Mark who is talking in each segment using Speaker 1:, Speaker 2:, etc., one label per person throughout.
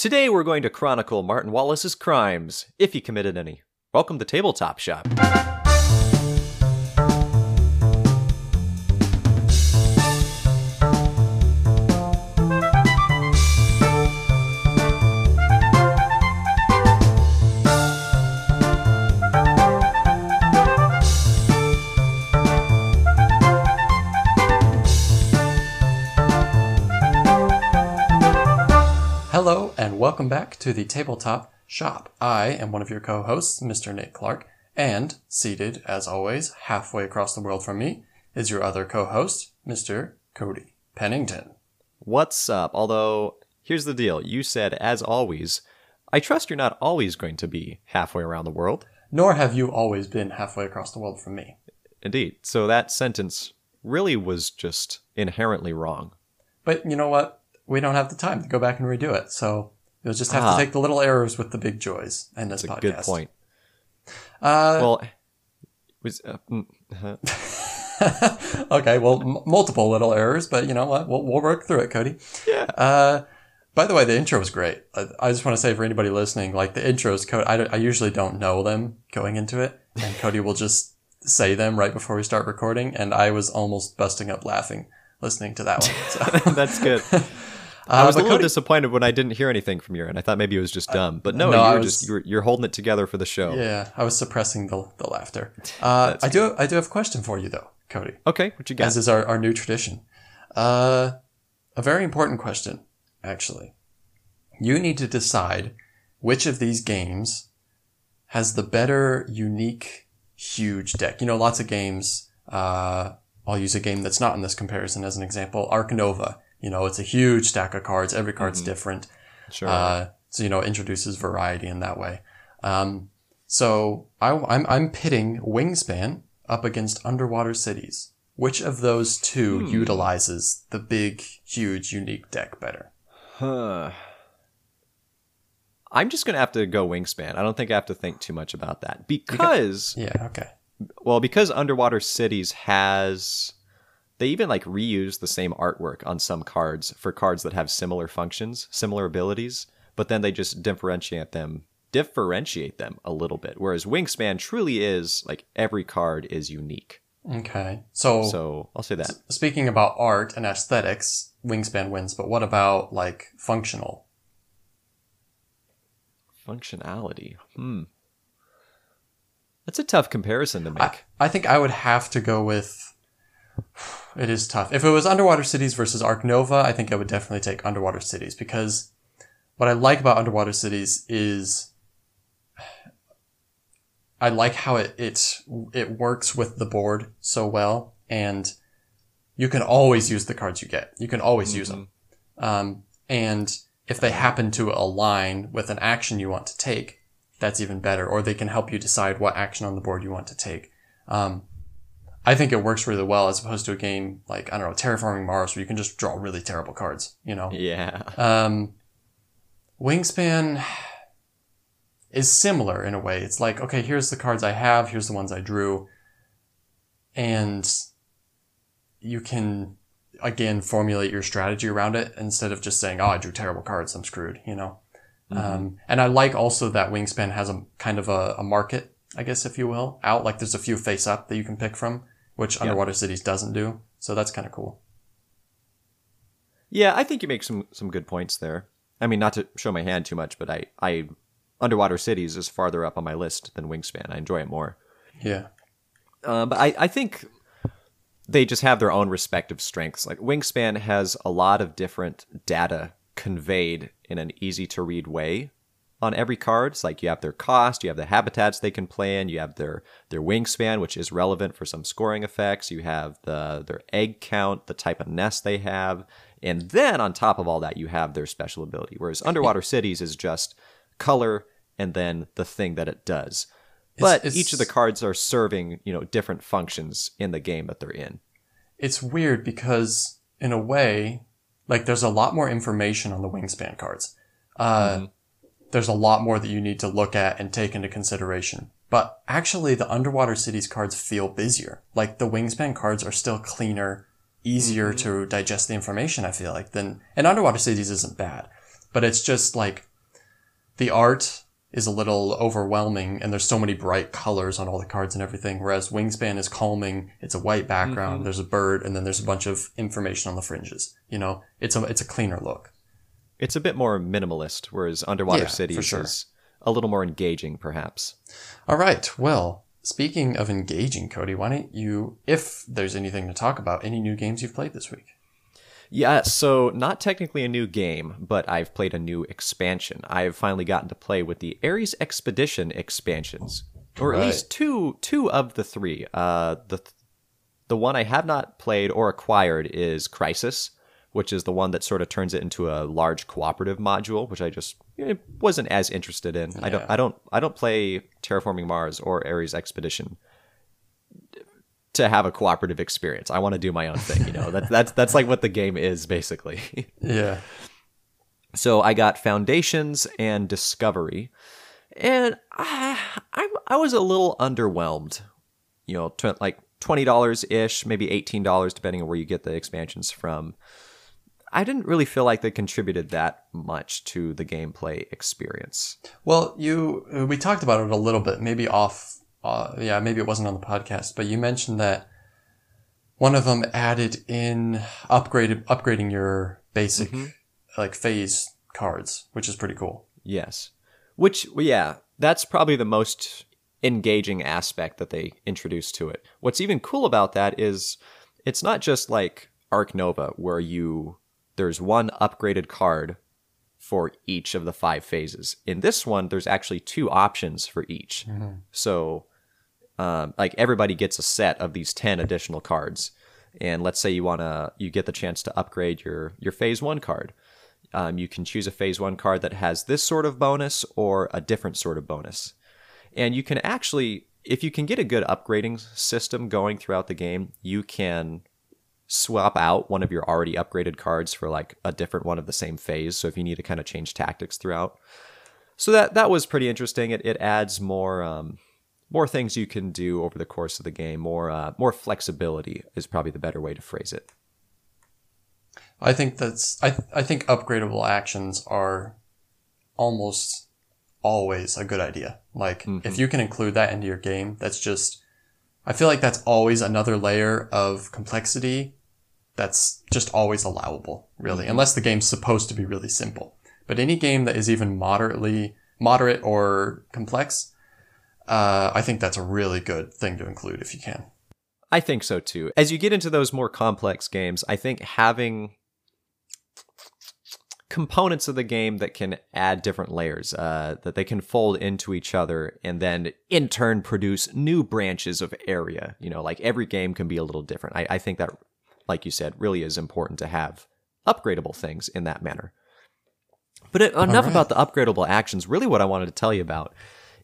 Speaker 1: Today we're going to chronicle Martin Wallace's crimes, if he committed any. Welcome to Tabletop Shop.
Speaker 2: To the Tabletop Shop. I am one of your co hosts, Mr. Nick Clark, and seated, as always, halfway across the world from me is your other co host, Mr. Cody Pennington.
Speaker 1: What's up? Although, here's the deal. You said, as always, I trust you're not always going to be halfway around the world.
Speaker 2: Nor have you always been halfway across the world from me.
Speaker 1: Indeed. So that sentence really was just inherently wrong.
Speaker 2: But you know what? We don't have the time to go back and redo it, so you'll just have
Speaker 1: Ah.
Speaker 2: to take the little errors with the big joys in this
Speaker 1: That's a
Speaker 2: podcast.
Speaker 1: good point.
Speaker 2: Uh,
Speaker 1: Well, was uh, mm, uh,
Speaker 2: okay, well, m- multiple little errors, but you know what? We'll, we'll work through it, Cody.
Speaker 1: yeah.
Speaker 2: Uh, by the way, the intro was great. I, I just want to say for anybody listening, like the intros, Cody, I, I usually don't know them going into it, and Cody will just say them right before we start recording, and I was almost busting up laughing listening to that one. So,
Speaker 1: That's good. I
Speaker 2: uh,
Speaker 1: was a little
Speaker 2: Cody,
Speaker 1: disappointed when I didn't hear anything from you, and I thought maybe it was just dumb. But no,
Speaker 2: no,
Speaker 1: you
Speaker 2: I
Speaker 1: were
Speaker 2: was-
Speaker 1: just you're, you're holding it together for the show.
Speaker 2: yeah, I was suppressing the, the laughter. Uh, I do I do have a question for you though, Cody.
Speaker 1: Okay, what you got?
Speaker 2: as is our, our new tradition. Uh, a very important question, actually. You need to decide which of these games has the better, unique, huge deck. You know, lots of games, uh, I'll use a game that's not in this comparison as an example. Ark Nova. You know, it's a huge stack of cards. Every card's different.
Speaker 1: sure.
Speaker 2: Uh, so, you know, it introduces variety in that way. Um, so I, I'm, I'm pitting Wingspan up against Underwater Cities. Which of those two utilizes the big, huge, unique deck better?
Speaker 1: Huh. I'm just gonna have to go wingspan. I don't think I have to think too much about that because,
Speaker 2: Yeah, okay.
Speaker 1: well, because Underwater Cities has, they even like reuse the same artwork on some cards for cards that have similar functions, similar abilities, but then they just differentiate them, differentiate them a little bit. Whereas wingspan truly is like every card is unique.
Speaker 2: Okay. So,
Speaker 1: So I'll say that.
Speaker 2: speaking about art and aesthetics, Wingspan wins, but what about like functional?
Speaker 1: Functionality. Hmm. That's a tough comparison to make.
Speaker 2: I, I think I would have to go with. It is tough. If it was Underwater Cities versus Ark Nova, I think I would definitely take Underwater Cities because what I like about Underwater Cities is I like how it it it works with the board so well, and you can always use the cards you get. You can always use them, um, and if they happen to align with an action you want to take, that's even better. Or they can help you decide what action on the board you want to take. Um, I think it works really well as opposed to a game like, I don't know, Terraforming Mars where you can just draw really terrible cards, you know?
Speaker 1: yeah.
Speaker 2: Um, Wingspan is similar in a way. It's like, okay, here's the cards I have, here's the ones I drew. And you can, again, formulate your strategy around it instead of just saying, oh, I drew terrible cards, I'm screwed, you know? Um, and I like also that Wingspan has a kind of a, a market, I guess, if you will, out. Like there's a few face up that you can pick from, which Underwater Cities doesn't do. So that's kind of cool.
Speaker 1: Yeah, I think you make some some good points there. I mean, not to show my hand too much, but I I Underwater Cities is farther up on my list than Wingspan. I enjoy it more.
Speaker 2: Yeah.
Speaker 1: Uh, but I I think they just have their own respective strengths. Like Wingspan has a lot of different data conveyed in an easy to read way on every card. It's like you have their cost, you have the habitats they can play in, you have their their wingspan, which is relevant for some scoring effects. You have the their egg count, the type of nest they have, and then on top of all that, you have their special ability. Whereas Underwater Cities is just color and then the thing that it does. But
Speaker 2: it's-
Speaker 1: each of the cards are serving, you know, different functions in the game that they're in.
Speaker 2: it's weird because in a way, like there's a lot more information on the wingspan cards. Uh, There's a lot more that you need to look at and take into consideration. But actually, the underwater cities cards feel busier. Like the wingspan cards are still cleaner, easier to digest the information. I feel like than and underwater cities isn't bad, but it's just like the art is a little overwhelming and there's so many bright colors on all the cards and everything. Whereas Wingspan is calming. It's a white background.
Speaker 1: Mm-hmm.
Speaker 2: There's a bird and then there's a bunch of information on the fringes. You know, it's a, it's a cleaner look.
Speaker 1: It's a bit more minimalist, whereas Underwater
Speaker 2: Yeah,
Speaker 1: Cities
Speaker 2: sure.
Speaker 1: is a little more engaging, perhaps.
Speaker 2: All right. Well, speaking of engaging, Cody, why don't you, if there's anything to talk about, any new games you've played this week?
Speaker 1: Yeah, so not technically a new game, but I've played a new expansion. I've finally gotten to play with the Ares Expedition expansions, or at
Speaker 2: Right.
Speaker 1: least two two of the three. Uh, the the one I have not played or acquired is Crisis, which is the one that sort of turns it into a large cooperative module, which I just eh, wasn't as interested in. I don't I don't I don't play Terraforming Mars or Ares Expedition to have a cooperative experience. I want to do my own thing, you know. That's that's that's like what the game is basically.
Speaker 2: Yeah.
Speaker 1: so I got Foundations and Discovery, and I I, I was a little underwhelmed. You know, like twenty dollars ish, maybe eighteen dollars, depending on where you get the expansions from. I didn't really feel like they contributed that much to the gameplay experience.
Speaker 2: Well, you uh, we talked about it a little bit, maybe off. Uh, yeah, maybe it wasn't on the podcast, but you mentioned that one of them added in upgraded upgrading your basic like phase cards, which is pretty cool.
Speaker 1: Yes. Which, well, yeah, that's probably the most engaging aspect that they introduced to it. What's even cool about that is it's not just like Ark Nova, where you there's one upgraded card for each of the five phases. In this one, there's actually two options for each. So, um, like everybody gets a set of these ten additional cards, and let's say you wanna you get the chance to upgrade your your phase one card. Um, you can choose a phase one card that has this sort of bonus or a different sort of bonus. And you can actually, if you can get a good upgrading system going throughout the game, you can swap out one of your already upgraded cards for like a different one of the same phase. So if you need to kind of change tactics throughout. So that that was pretty interesting. It it adds more um, more things you can do over the course of the game. More uh, more flexibility is probably the better way to phrase it.
Speaker 2: I think that's I I think upgradable actions are almost always a good idea. Like if you can include that into your game, that's just I feel like that's always another layer of complexity that's just always allowable, really, unless the game's supposed to be really simple. But any game that is even moderately moderate or complex, uh, I think that's a really good thing to include if you can.
Speaker 1: I think so too. As you get into those more complex games, I think having components of the game that can add different layers, uh, that they can fold into each other and then in turn produce new branches of area. You know, like every game can be a little different. I, I think that, like you said, really is important to have upgradable things in that manner. But it, enough
Speaker 2: right.
Speaker 1: about the upgradable actions. Really, what I wanted to tell you about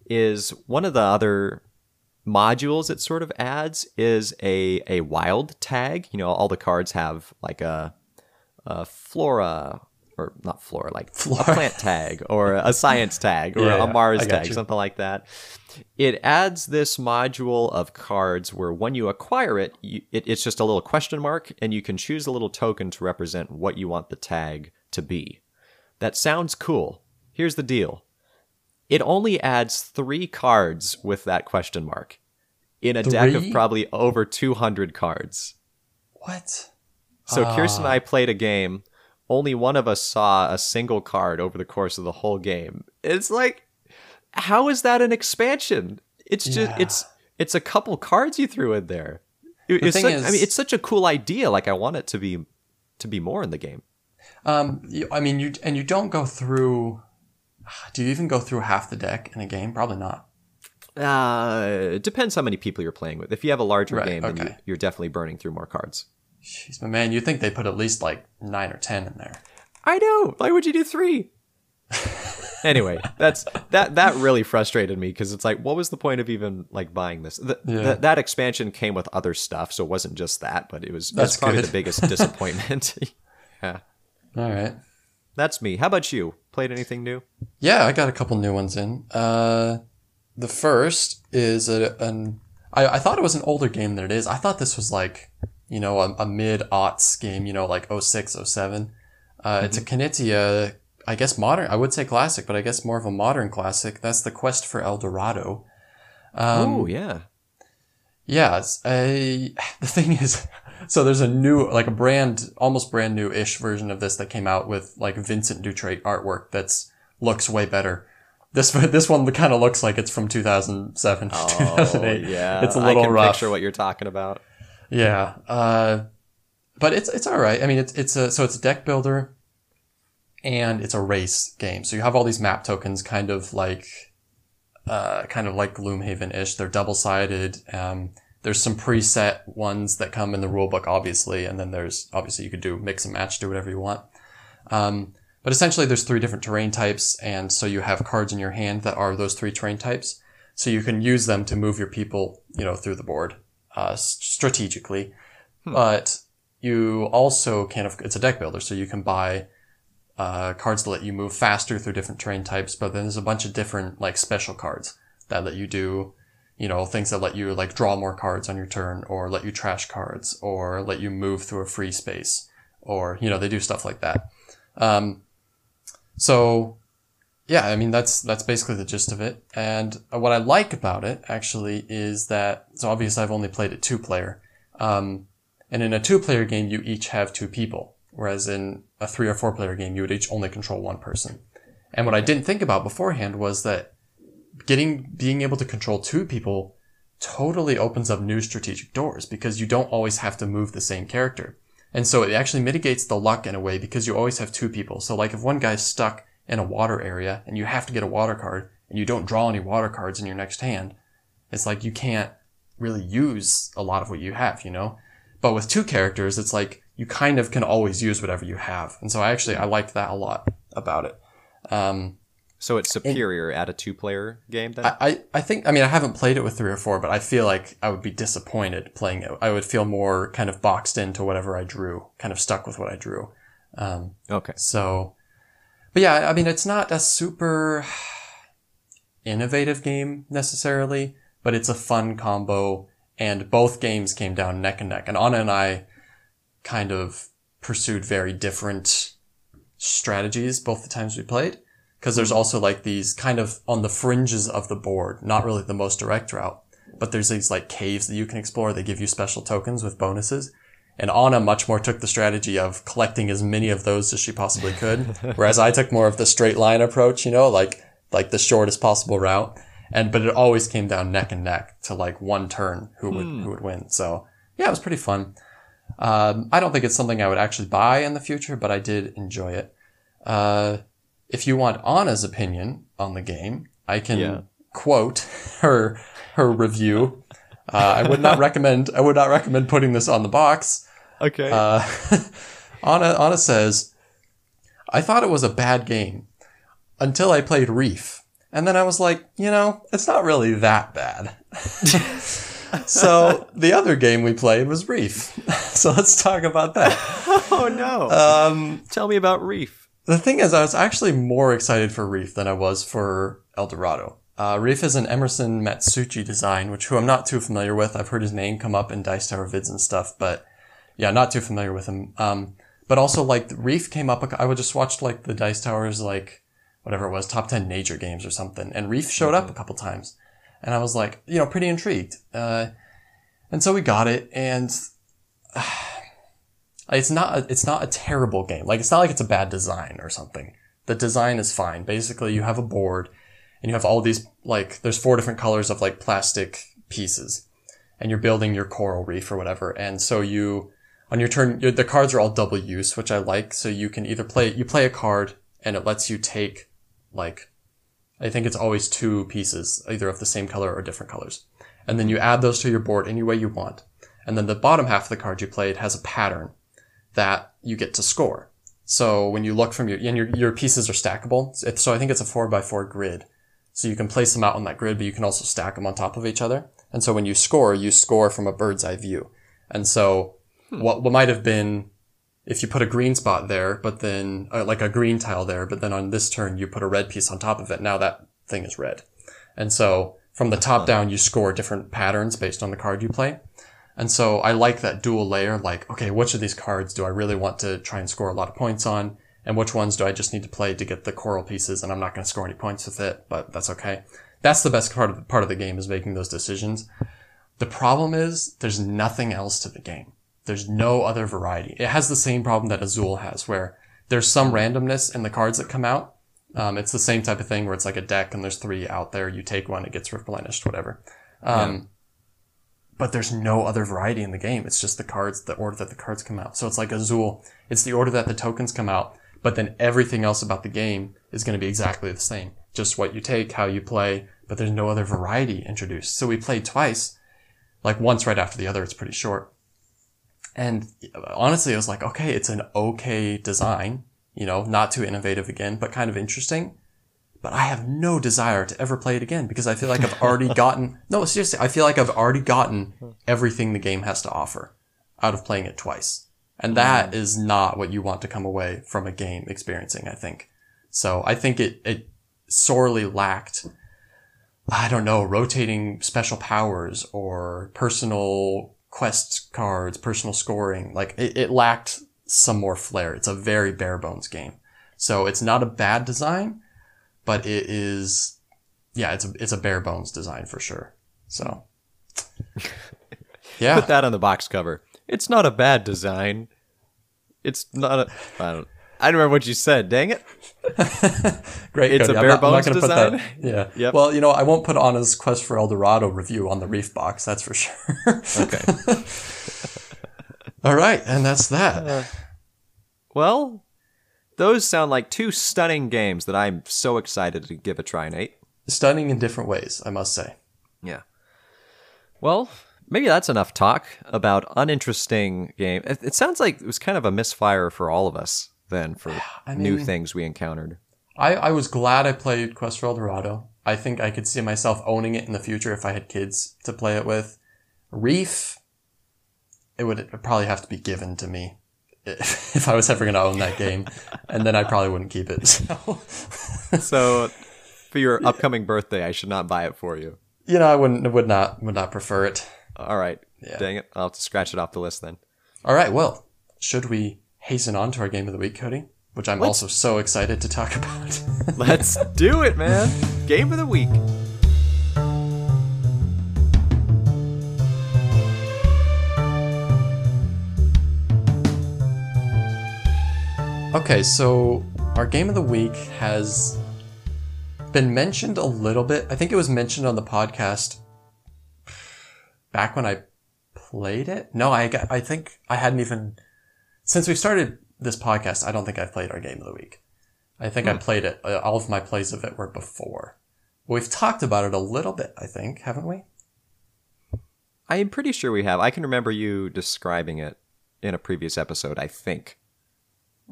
Speaker 1: is one of the other modules it sort of adds is a a wild tag. You know, all the cards have like a, a flora or not flora, like
Speaker 2: Flora.
Speaker 1: a plant tag or a science tag or
Speaker 2: Yeah,
Speaker 1: a Mars tag,
Speaker 2: you.
Speaker 1: something like that. It adds this module of cards where when you acquire it, you, it, it's just a little question mark, and you can choose a little token to represent what you want the tag to be. That sounds cool. Here's the deal it only adds three cards with that question mark in a deck of probably over 200 cards.
Speaker 2: What?
Speaker 1: So
Speaker 2: Ah.
Speaker 1: Kirsten and I played a game. Only one of us saw a single card over the course of the whole game. It's like, how is that an expansion? It's just
Speaker 2: Yeah.
Speaker 1: it's it's a couple cards you threw in there. It-
Speaker 2: The
Speaker 1: it's
Speaker 2: thing
Speaker 1: such,
Speaker 2: is-
Speaker 1: I mean, it's such a cool idea. Like I want it to be to be more in the game.
Speaker 2: Um, you, I mean, you and you don't go through. Do you even go through half the deck in a game? Probably not.
Speaker 1: Uh, it depends how many people you're playing with. If you have a larger
Speaker 2: Right,
Speaker 1: game, then you,
Speaker 2: okay.
Speaker 1: you're definitely burning through more cards.
Speaker 2: Jeez, but man, you'd think they put at least like nine or ten in there.
Speaker 1: I know. Why would you do three? anyway, that's that that really frustrated me because it's like, what was the point of even like buying this? The,
Speaker 2: Yeah.
Speaker 1: the- that expansion came with other stuff, so it wasn't just that, but it was
Speaker 2: That's
Speaker 1: that's probably the biggest disappointment. yeah,
Speaker 2: All right.
Speaker 1: that's me. How about you? Played anything new?
Speaker 2: Yeah, I got a couple new ones in. Uh, the first is a, an. I, I thought it was an older game than it is. I thought this was like, you know, a, a mid aughts game. You know, like 06, 07. Uh, It's a Knizia I guess modern. I would say classic, but I guess more of a modern classic. That's the Quest for El Dorado. Um,
Speaker 1: oh yeah.
Speaker 2: Yeah, it's a, the thing is, so there's a new, like a brand, almost brand new-ish version of this that came out with like Vincent Dutrait artwork that's looks way better. This this one kind of looks like it's from 2007 to 2008.
Speaker 1: yeah.
Speaker 2: it's a little
Speaker 1: I can
Speaker 2: rough.
Speaker 1: picture what you're talking about.
Speaker 2: Yeah, uh, but it's it's all right. I mean, it's it's a so it's a deck builder, and it's a race game. So you have all these map tokens, kind of like, uh, kind of like Gloomhaven ish. They're double sided. Um, there's some preset ones that come in the rulebook, obviously, and then there's obviously you could do mix and match, do whatever you want. Um, but essentially, there's three different terrain types, and so you have cards in your hand that are those three terrain types. So you can use them to move your people, you know, through the board uh, strategically. But you also can, it's a deck builder, so you can buy uh, cards that let you move faster through different terrain types. But then there's a bunch of different like special cards that let you do, you know, things that let you like draw more cards on your turn, or let you trash cards, or let you move through a free space, or you know, they do stuff like that. Um, so yeah, I mean that's that's basically the gist of it. And what I like about it actually is that so obviously I've only played it two player, um, and in a two player game you each have two people, whereas in a three or four player game you would each only control one person. And what I didn't think about beforehand was that getting being able to control two people totally opens up new strategic doors because you don't always have to move the same character. And so it actually mitigates the luck in a way because you always have two people. So like if one guy's stuck in a water area and you have to get a water card and you don't draw any water cards in your next hand, it's like you can't really use a lot of what you have, you know? But with two characters, it's like you kind of can always use whatever you have. And so I actually, I liked that a lot about it. Um,
Speaker 1: So it's superior at a two-player game then.
Speaker 2: I, I, I think, I mean, I haven't played it with three or four, but I feel like I would be disappointed playing it. I would feel more kind of boxed into whatever I drew, kind of stuck with what I drew. Um,
Speaker 1: okay.
Speaker 2: so, but yeah, I mean, it's not a super innovative game necessarily, but it's a fun combo. And both games came down neck and neck. And Anna and I kind of pursued very different strategies both the times we played. Cause there's mm-hmm. also like these kind of on the fringes of the board, not really the most direct route, but there's these like caves that you can explore. They give you special tokens with bonuses. And Anna much more took the strategy of collecting as many of those as she possibly could, whereas I took more of the straight line approach, you know, like like the shortest possible route. And but it always came down neck and neck to like one turn who would who would win. So yeah, it was pretty fun. Um, I don't think it's something I would actually buy in the future, but I did enjoy it. Uh, if you want Anna's opinion on the game, I can
Speaker 1: Yeah.
Speaker 2: quote her her review. Uh, I would not recommend I would not recommend putting this on the box.
Speaker 1: Okay.
Speaker 2: Uh, Anna, Anna says, I thought it was a bad game until I played Reef. And then I was like, you know, it's not really that bad. so the other game we played was Reef. so let's talk about that.
Speaker 1: oh no.
Speaker 2: Um,
Speaker 1: Tell me about Reef.
Speaker 2: the thing is, I was actually more excited for Reef than I was for El Dorado. Uh, Reef is an Emerson Matsuuchi design, which who I'm not too familiar with. I've heard his name come up in Dice Tower vids and stuff, but yeah, not too familiar with him. Um, but also like Reef came up. I would just watched like the Dice Towers, like whatever it was, top 10 nature games or something. And Reef showed up a couple times and I was like, you know, pretty intrigued. Uh, and so we got it and it's not, a, it's not a terrible game. Like it's not like it's a bad design or something. The design is fine. Basically you have a board and you have all these, like, there's four different colors of like plastic pieces and you're building your coral reef or whatever. And so you, on your turn, the cards are all double use, which I like. So you can either play, you play a card and it lets you take like, I think it's always two pieces, either of the same color or different colors. And then you add those to your board any way you want. And then the bottom half of the card you played has a pattern that you get to score. So when you look from your, and your, your pieces are stackable. So I think it's a four by four grid. So you can place them out on that grid, but you can also stack them on top of each other. And so when you score, you score from a bird's eye view. And so what, what might have been if you put a green spot there, but then uh, like a green tile there, but then on this turn you put a red piece on top of it. Now that thing is red. And so from the top down, you score different patterns based on the card you play. And so I like that dual layer, like, okay, which of these cards do I really want to try and score a lot of points on? and which ones do I just need to play to get the coral pieces, and I'm not going to score any points with it, but that's okay. That's the best part of the, part of the game is making those decisions. The problem is there's nothing else to the game. There's no other variety. It has the same problem that Azul has, where there's some randomness in the cards that come out. Um, it's the same type of thing where it's like a deck and there's three out there. You take one, it gets replenished, whatever. Um, but there's no other variety in the game. It's just the cards, the order that the cards come out. So it's like Azul. It's the order that the tokens come out, but then everything else about the game is going to be exactly the same. Just what you take, how you play, but there's no other variety introduced. So we played twice, like once right after the other. It's pretty short. And uh, honestly, I was like, okay, it's an okay design, you know, not too innovative again, but kind of interesting. But I have no desire to ever play it again because I feel like I've already gotten, no, seriously, I feel like I've already gotten everything the game has to offer out of playing it twice. And mm. that is not what you want to come away from a game experiencing, I think. So I think it, it sorely lacked, I don't know, rotating special powers or personal quest cards, personal scoring. Like it, it lacked some more flair. It's a very bare bones game. So it's not a bad design, but it is, yeah, it's a, it's a bare bones design for sure. So yeah.
Speaker 1: Put that on the box cover. It's not a bad design. It's not a. I don't. I don't remember what you said. Dang it!
Speaker 2: Great.
Speaker 1: It's
Speaker 2: Cody.
Speaker 1: a bare bones design?
Speaker 2: that- yeah.
Speaker 1: Yep.
Speaker 2: Well, you know, I won't put Anna's Quest for El Dorado review on the mm-hmm. Reef box. That's for sure.
Speaker 1: Okay.
Speaker 2: All right, and that's that.
Speaker 1: Uh, well, those sound like two stunning games that I'm so excited to give a try, Nate.
Speaker 2: Stunning in different ways, I must say.
Speaker 1: Yeah. Well, maybe that's enough talk about uninteresting game. It, it sounds like it was kind of a misfire for all of us then for
Speaker 2: I
Speaker 1: new things we encountered.
Speaker 2: I, I was glad I played Quest for El Dorado. I think I could see myself owning it in the future if I had kids to play it with. Reef, it would probably have to be given to me if I was ever going to own that game, and then I probably wouldn't keep it. So,
Speaker 1: So, for your upcoming birthday, I should not buy it for you.
Speaker 2: you know, I wouldn't would not would not prefer it.
Speaker 1: All right.
Speaker 2: Yeah.
Speaker 1: Dang it. I'll have to scratch it off the list then.
Speaker 2: All right, well, should we hasten on to our game of the week, Cody? Which I'm also so excited to talk about.
Speaker 1: Let's do it, man. Game of the week.
Speaker 2: Okay, so our game of the week has been mentioned a little bit. I think it was mentioned on the podcast back when I played it. No, I got, I think I hadn't even since we started this podcast. I don't think I've played our game of the week. I think I played it. uh, All of my plays of it were before. We've talked about it a little bit. I think, haven't we?
Speaker 1: I am pretty sure we have. I can remember you describing it in a previous episode, I think.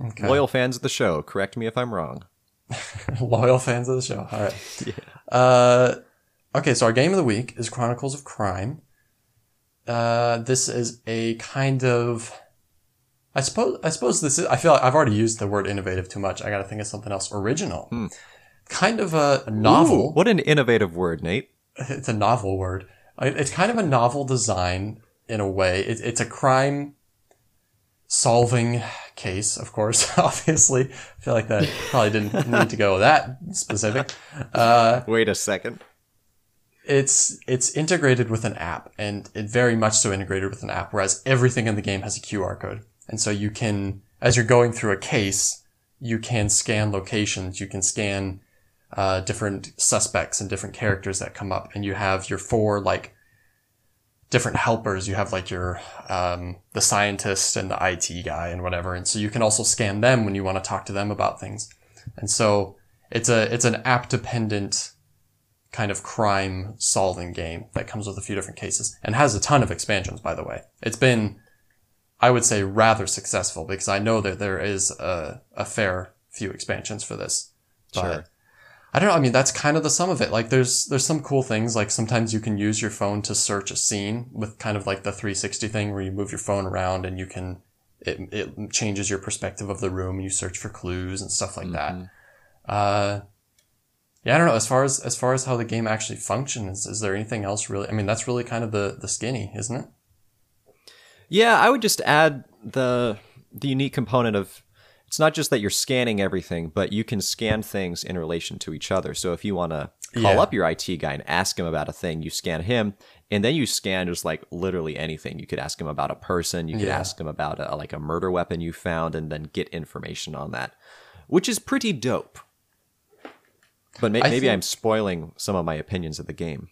Speaker 2: Okay.
Speaker 1: Loyal fans of the show, correct me if I'm wrong.
Speaker 2: Loyal fans of the show. All right. yeah. Uh, okay, so our game of the week is Chronicles of Crime. Uh, this is a kind of, I suppose, I suppose this is, I feel like I've already used the word innovative too much. I gotta think of something else. Original. Kind of a, a novel.
Speaker 1: Ooh, what an innovative word, Nate.
Speaker 2: It's a novel word. It's kind of a novel design in a way. It, it's a crime solving case, of course, obviously. I feel like that probably didn't need to go that specific. Uh,
Speaker 1: Wait a second.
Speaker 2: it's it's integrated with an app and it very much so integrated with an app whereas everything in the game has a QR code and so you can as you're going through a case you can scan locations. You can scan uh, different suspects and different characters that come up. And you have your four like different helpers. You have like your um, the scientist and the IT guy and whatever. And so you can also scan them when you want to talk to them about things. And so it's a it's an app dependent kind of crime solving game that comes with a few different cases and has a ton of expansions, by the way. It's been, I would say, rather successful because I know that there is a, a fair few expansions for this. But
Speaker 1: Sure.
Speaker 2: I don't know. I mean, that's kind of the sum of it. Like there's, there's some cool things. Like sometimes you can use your phone to search a scene with kind of like the 360 thing where you move your phone around and you can, it, it changes your perspective of the room. You search for clues and stuff like that. Uh, yeah, I don't know. As far as as far as how the game actually functions, is there anything else really? I mean, that's really kind of the the skinny, isn't it?
Speaker 1: Yeah, I would just add the the unique component of it's not just that you're scanning everything, but you can scan things in relation to each other. So if you want to call
Speaker 2: Yeah.
Speaker 1: up your IT guy and ask him about a thing, you scan him, and then you scan just like literally anything. You could ask him about a person, you could
Speaker 2: Yeah.
Speaker 1: ask him about a, like a murder weapon you found, and then get information on that, which is pretty dope. But may- maybe
Speaker 2: think-
Speaker 1: I'm spoiling some of my opinions of the game.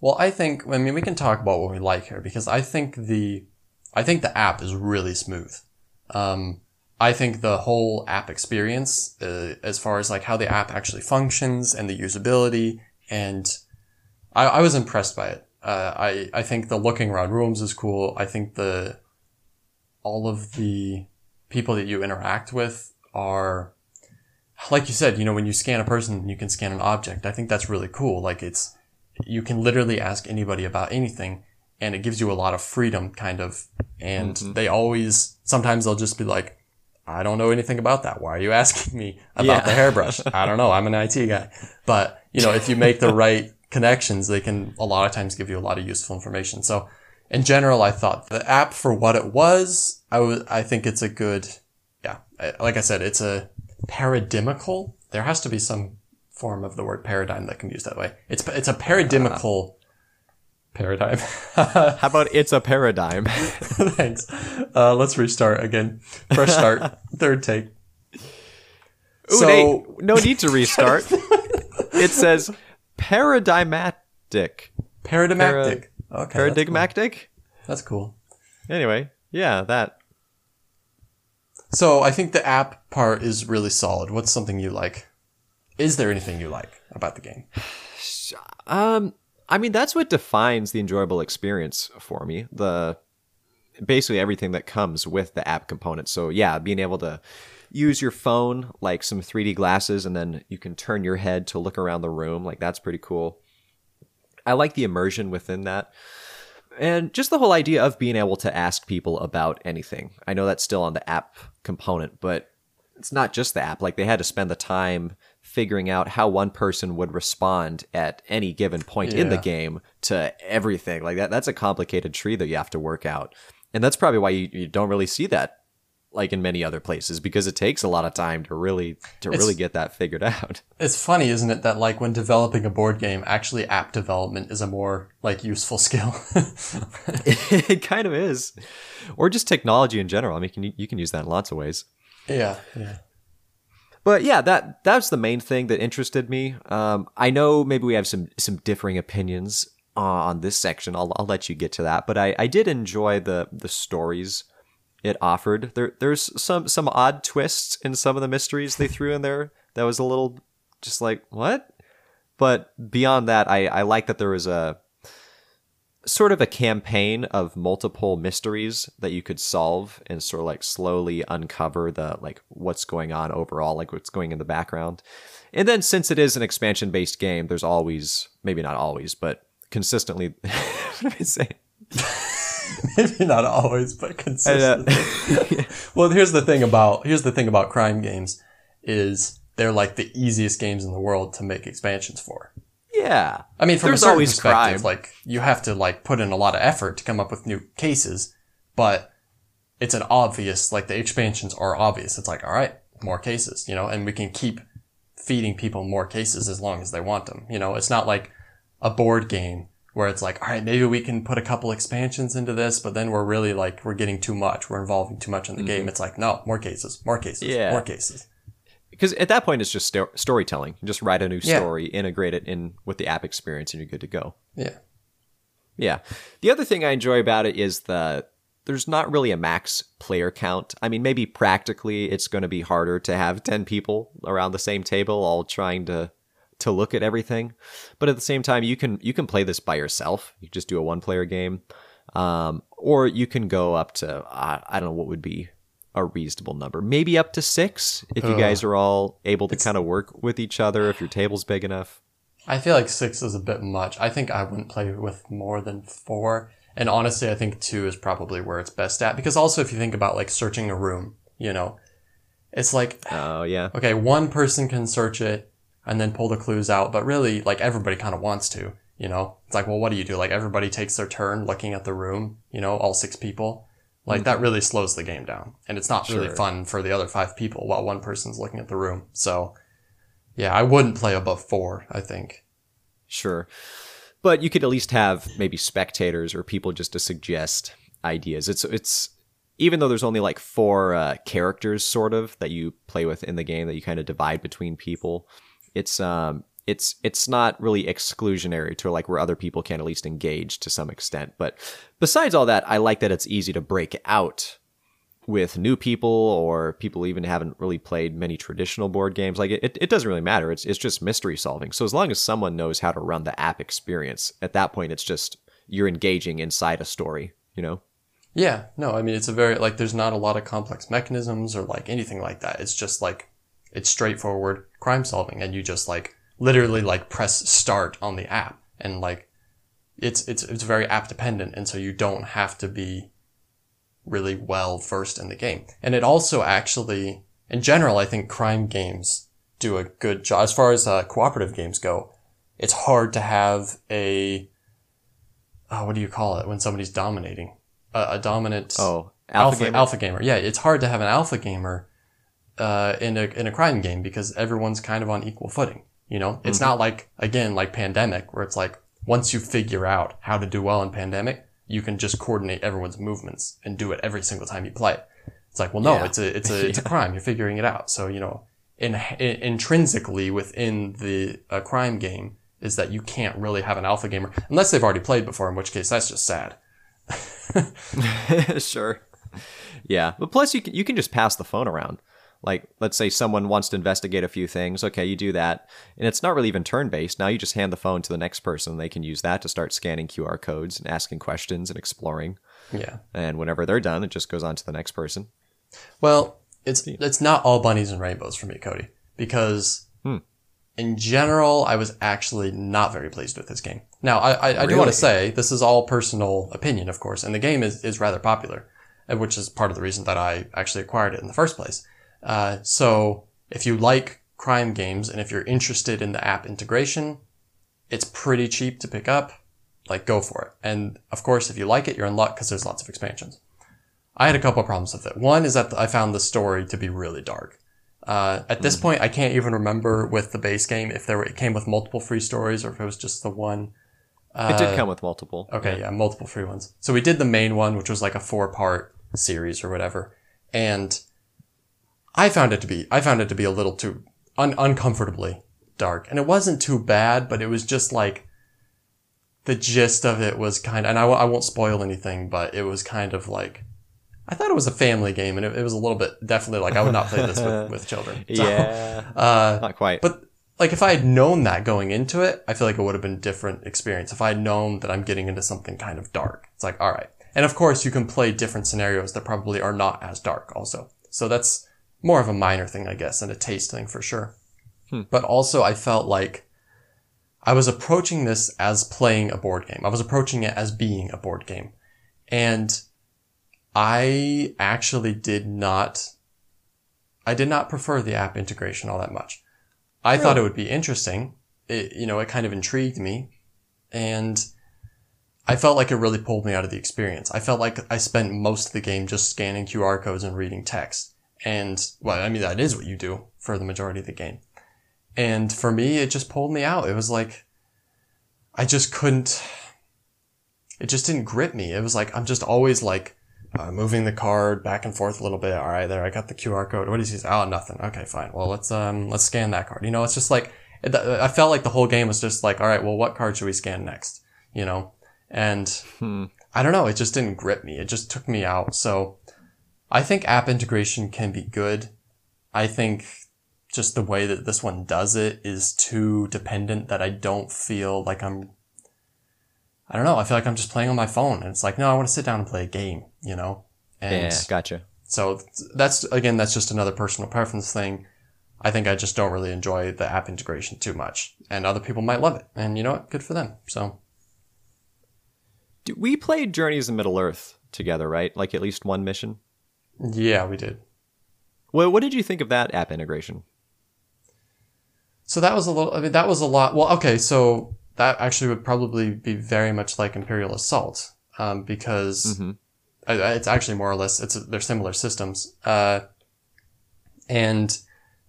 Speaker 2: Well, I think I mean we can talk about what we like here because I think the I think the app is really smooth. Um, I think the whole app experience, uh, as far as like how the app actually functions and the usability, and I, I was impressed by it. Uh, I I think the looking around rooms is cool. I think the all of the people that you interact with are like you said. You know, when you scan a person, you can scan an object. I think that's really cool. Like it's you can literally ask anybody about anything and it gives you a lot of freedom kind of. And they always sometimes they'll just be like i don't know anything about that. Why are you asking me about
Speaker 1: Yeah.
Speaker 2: the hairbrush? I don't know. I'm an it guy. But you know if you make the right connections they can a lot of times give you a lot of useful information. So in general i thought the app for what it was i was i think it's a good yeah like i said it's a paradigmical there has to be some form of the word paradigm that can be used that way. It's it's a paradigmical paradigm
Speaker 1: How about it's a paradigm?
Speaker 2: thanks uh, let's restart again fresh start third take
Speaker 1: Ooh,
Speaker 2: So-
Speaker 1: Nate, no need to restart. it says paradigmatic.
Speaker 2: paradigmatic okay
Speaker 1: Paradigmatic?
Speaker 2: that's cool.
Speaker 1: Anyway, yeah, that.
Speaker 2: so i think the app part is really solid what's something you like is there anything you like about the game
Speaker 1: Um, I mean, that's what defines the enjoyable experience for me. The basically everything that comes with the app component. So yeah, being able to use your phone like some 3D glasses, and then you can turn your head to look around the room. Like that's pretty cool. I like the immersion within that. And just the whole idea of being able to ask people about anything. I know that's still on the app component, but it's not just the app. Like they had to spend the time figuring out how one person would respond at any given point in the game to everything. Like that that's a complicated tree that you have to work out. And that's probably why you, you don't really see that like in many other places because it takes a lot of time to really to
Speaker 2: It's-
Speaker 1: really get that figured out.
Speaker 2: it's funny isn't it that like when developing a board game actually app development is a more like useful skill
Speaker 1: it kind of is. Or just technology in general. I mean, you can, you can use that in lots of ways.
Speaker 2: yeah yeah
Speaker 1: But yeah, that that's the main thing that interested me. Um, I know maybe we have some some differing opinions on this section. I'll I'll let you get to that. But I, I did enjoy the the stories it offered. There there's some some odd twists in some of the mysteries they threw in there. That was a little just like what. But beyond that, I I like that there was a sort of a campaign of multiple mysteries that you could solve and sort of like slowly uncover the like what's going on overall like what's going in the background. And then since it is an expansion based game there's always maybe not always but consistently what am i saying?
Speaker 2: Maybe not always but consistently
Speaker 1: uh,
Speaker 2: well here's the thing about here's the thing about crime games is they're like the easiest games in the world to make expansions for
Speaker 1: yeah
Speaker 2: I mean, from
Speaker 1: There's
Speaker 2: a certain
Speaker 1: always
Speaker 2: perspective,
Speaker 1: crime.
Speaker 2: like you have to like put in a lot of effort to come up with new cases, but it's an obvious like the expansions are obvious. It's like all right, more cases, you know, and we can keep feeding people more cases as long as they want them. You know, it's not like a board game where it's like all right, maybe we can put a couple expansions into this, but then we're really like we're getting too much. We're involving too much in the game. It's like no, more cases, more cases,
Speaker 1: Mm-hmm. Yeah.
Speaker 2: more cases.
Speaker 1: Because at that point it's just sto- storytelling you just write a new
Speaker 2: Yeah.
Speaker 1: story integrate it in with the app experience and you're good to go
Speaker 2: Yeah.
Speaker 1: Yeah. The other thing I enjoy about it is the there's not really a max player count. I mean, maybe practically it's going to be harder to have 10 people around the same table all trying to to look at everything. But at the same time, you can you can play this by yourself. You just do a one player game. Um, or you can go up to uh, I don't know what would be a reasonable number. Maybe up to 6 if you
Speaker 2: Ugh.
Speaker 1: guys are all able to kind of work with each other if your table's big enough.
Speaker 2: I feel like six is a bit much. I think I wouldn't play with more than four. And honestly, I think two is probably where it's best at. Because also, if you think about like searching a room, you know, it's like,
Speaker 1: Oh, yeah.
Speaker 2: okay, one person can search it and then pull the clues out, but really, like everybody kind of wants to, you know? It's like, well, what do you do? Like everybody takes their turn looking at the room, you know, all six people. Like that really slows the game down, and it's not really
Speaker 1: Sure.
Speaker 2: fun for the other five people while one person's looking at the room. So, yeah, I wouldn't play above four. I think.
Speaker 1: Sure. But you could at least have maybe spectators or people just to suggest ideas. It's it's even though there's only like four uh, characters sort of that you play with in the game that you kind of divide between people. It's um it's it's not really exclusionary to like where other people can at least engage to some extent. But besides all that, I like that it's easy to break out with new people or people even haven't really played many traditional board games. Like it, it, it doesn't really matter. It's it's just mystery solving. So as long as someone knows how to run the app experience, at that point it's just you're engaging inside a story, you know?
Speaker 2: Yeah, no, I mean it's a very like there's not a lot of complex mechanisms or like anything like that. It's just like it's straightforward crime solving and you just like literally like press start on the app and like it's it's it's very app dependent and so you don't have to be really well versed in the game. And it also actually in general I think crime games do a good job as far as uh, cooperative games go. It's hard to have a oh, what do you call it when somebody's dominating? A, a dominant
Speaker 1: Oh,
Speaker 2: alpha
Speaker 1: gamer?
Speaker 2: alpha gamer. Yeah, it's hard to have an alpha gamer uh, in a in a crime game because everyone's kind of on equal footing. You know, it's mm-hmm. not like again like Pandemic where it's like once you figure out how to do well in Pandemic, you can just coordinate everyone's movements and do it every single time you play. It's like, well, no,
Speaker 1: Yeah.
Speaker 2: it's a it's a it's a crime. You're figuring it out. So you know, in, in, intrinsically within the a crime game is that you can't really have an alpha gamer unless they've already played before. In which case, that's just sad.
Speaker 1: sure. Yeah, but plus you can you can just pass the phone around. Like, let's say someone wants to investigate a few things. Okay, you do that, and it's not really even turn based. Now you just hand the phone to the next person. They can use that to start scanning QR codes and asking questions and exploring.
Speaker 2: Yeah.
Speaker 1: And whenever they're done, it just goes on to the next person.
Speaker 2: Well, it's it's not all bunnies and rainbows for me, Cody, because
Speaker 1: Hmm.
Speaker 2: in general, I was actually not very pleased with this game. Now, I, I, I do want to say this is all personal opinion, of course, and the game is, is rather popular, uh, which is part of the reason that I actually acquired it in the first place. Uh, so if you like crime games and if you're interested in the app integration, it's pretty cheap to pick up. Like, go for it. And of course, if you like it, you're in luck because there's lots of expansions. I had a couple of problems with it. One is that I found the story to be really dark. Uh, at this point, I can't even remember with the base game if there were, it came with multiple free stories or if it was just the one.
Speaker 1: it did come with multiple.
Speaker 2: Okay, yeah, multiple free ones. So we did the main one, which was like a four part series or whatever. And I found it to be, I found it to be a little too un- uncomfortably dark. And it wasn't too bad, but it was just like the gist of it was kind of, and I, w- I won't spoil anything, but it was kind of like, I thought it was a family game and it, it was a little bit definitely like I would not play this with, with children. So,
Speaker 1: Yeah,
Speaker 2: Uh,
Speaker 1: not quite.
Speaker 2: but like if I had known that going into it, I feel like it would have been a different experience. If I had known that I'm getting into something kind of dark, it's like, all right. And of course you can play different scenarios that probably are not as dark also. So that's more of a minor thing, I guess, and a taste thing for sure. Hmm. But also I felt like I was approaching this as playing a board game. I was approaching it as being a board game. And I actually did not, I did not prefer the app integration all that much. I thought it would be interesting. It, you know, it kind of intrigued me and I felt like it really pulled me out of the experience. I felt like I spent most of the game just scanning QR codes and reading text. And, well, I mean, that is what you do for the majority of the game. And for me, it just pulled me out. It was like, I just couldn't, it just didn't grip me. It was like, I'm just always like, uh, moving the card back and forth a little bit. All right, there, I got the QR code. What is this? Oh, nothing. Okay, fine. Well, let's, um, let's scan that card. You know, it's just like, it, I felt like the whole game was just like, all right, well, what card should we scan next? You know, and
Speaker 1: Hmm.
Speaker 2: I don't know. It just didn't grip me. It just took me out. So I think app integration can be good. I think just the way that this one does it is too dependent that I don't feel like I'm, I don't know. I feel like I'm just playing on my phone and it's like, no, I want to sit down and play a game, you know? And
Speaker 1: yeah, gotcha.
Speaker 2: so that's, again, that's just another personal preference thing. I think I just don't really enjoy the app integration too much and other people might love it. And you know what? Good for them. So
Speaker 1: We played Journeys in Middle Earth together, right? Like at least one mission.
Speaker 2: Yeah, we did.
Speaker 1: Well, what did you think of that app integration?
Speaker 2: So that was a little, I mean, that was a lot. Well, okay. So that actually would probably be very much like Imperial Assault. Um, because
Speaker 1: Mhm.
Speaker 2: Uh, It's actually more or less it's they're similar systems. Uh, and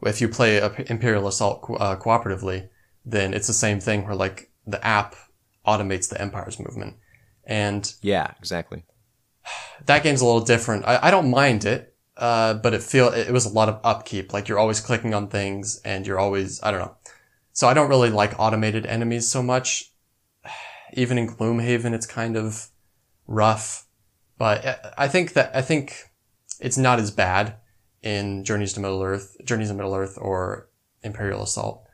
Speaker 2: if you play a Imperial Assault co- uh, cooperatively, then it's the same thing where like the app automates the Empire's movement, and
Speaker 1: Yeah, exactly.
Speaker 2: That game's a little different. I, I don't mind it, uh, but it feel it was a lot of upkeep. Like you're always clicking on things, and you're always I don't know. So I don't really like automated enemies so much. Even in Gloomhaven, it's kind of rough, but I- I think that I think it's not as bad in Journeys to Middle Earth, Journeys to Middle Earth, or Imperial Assault,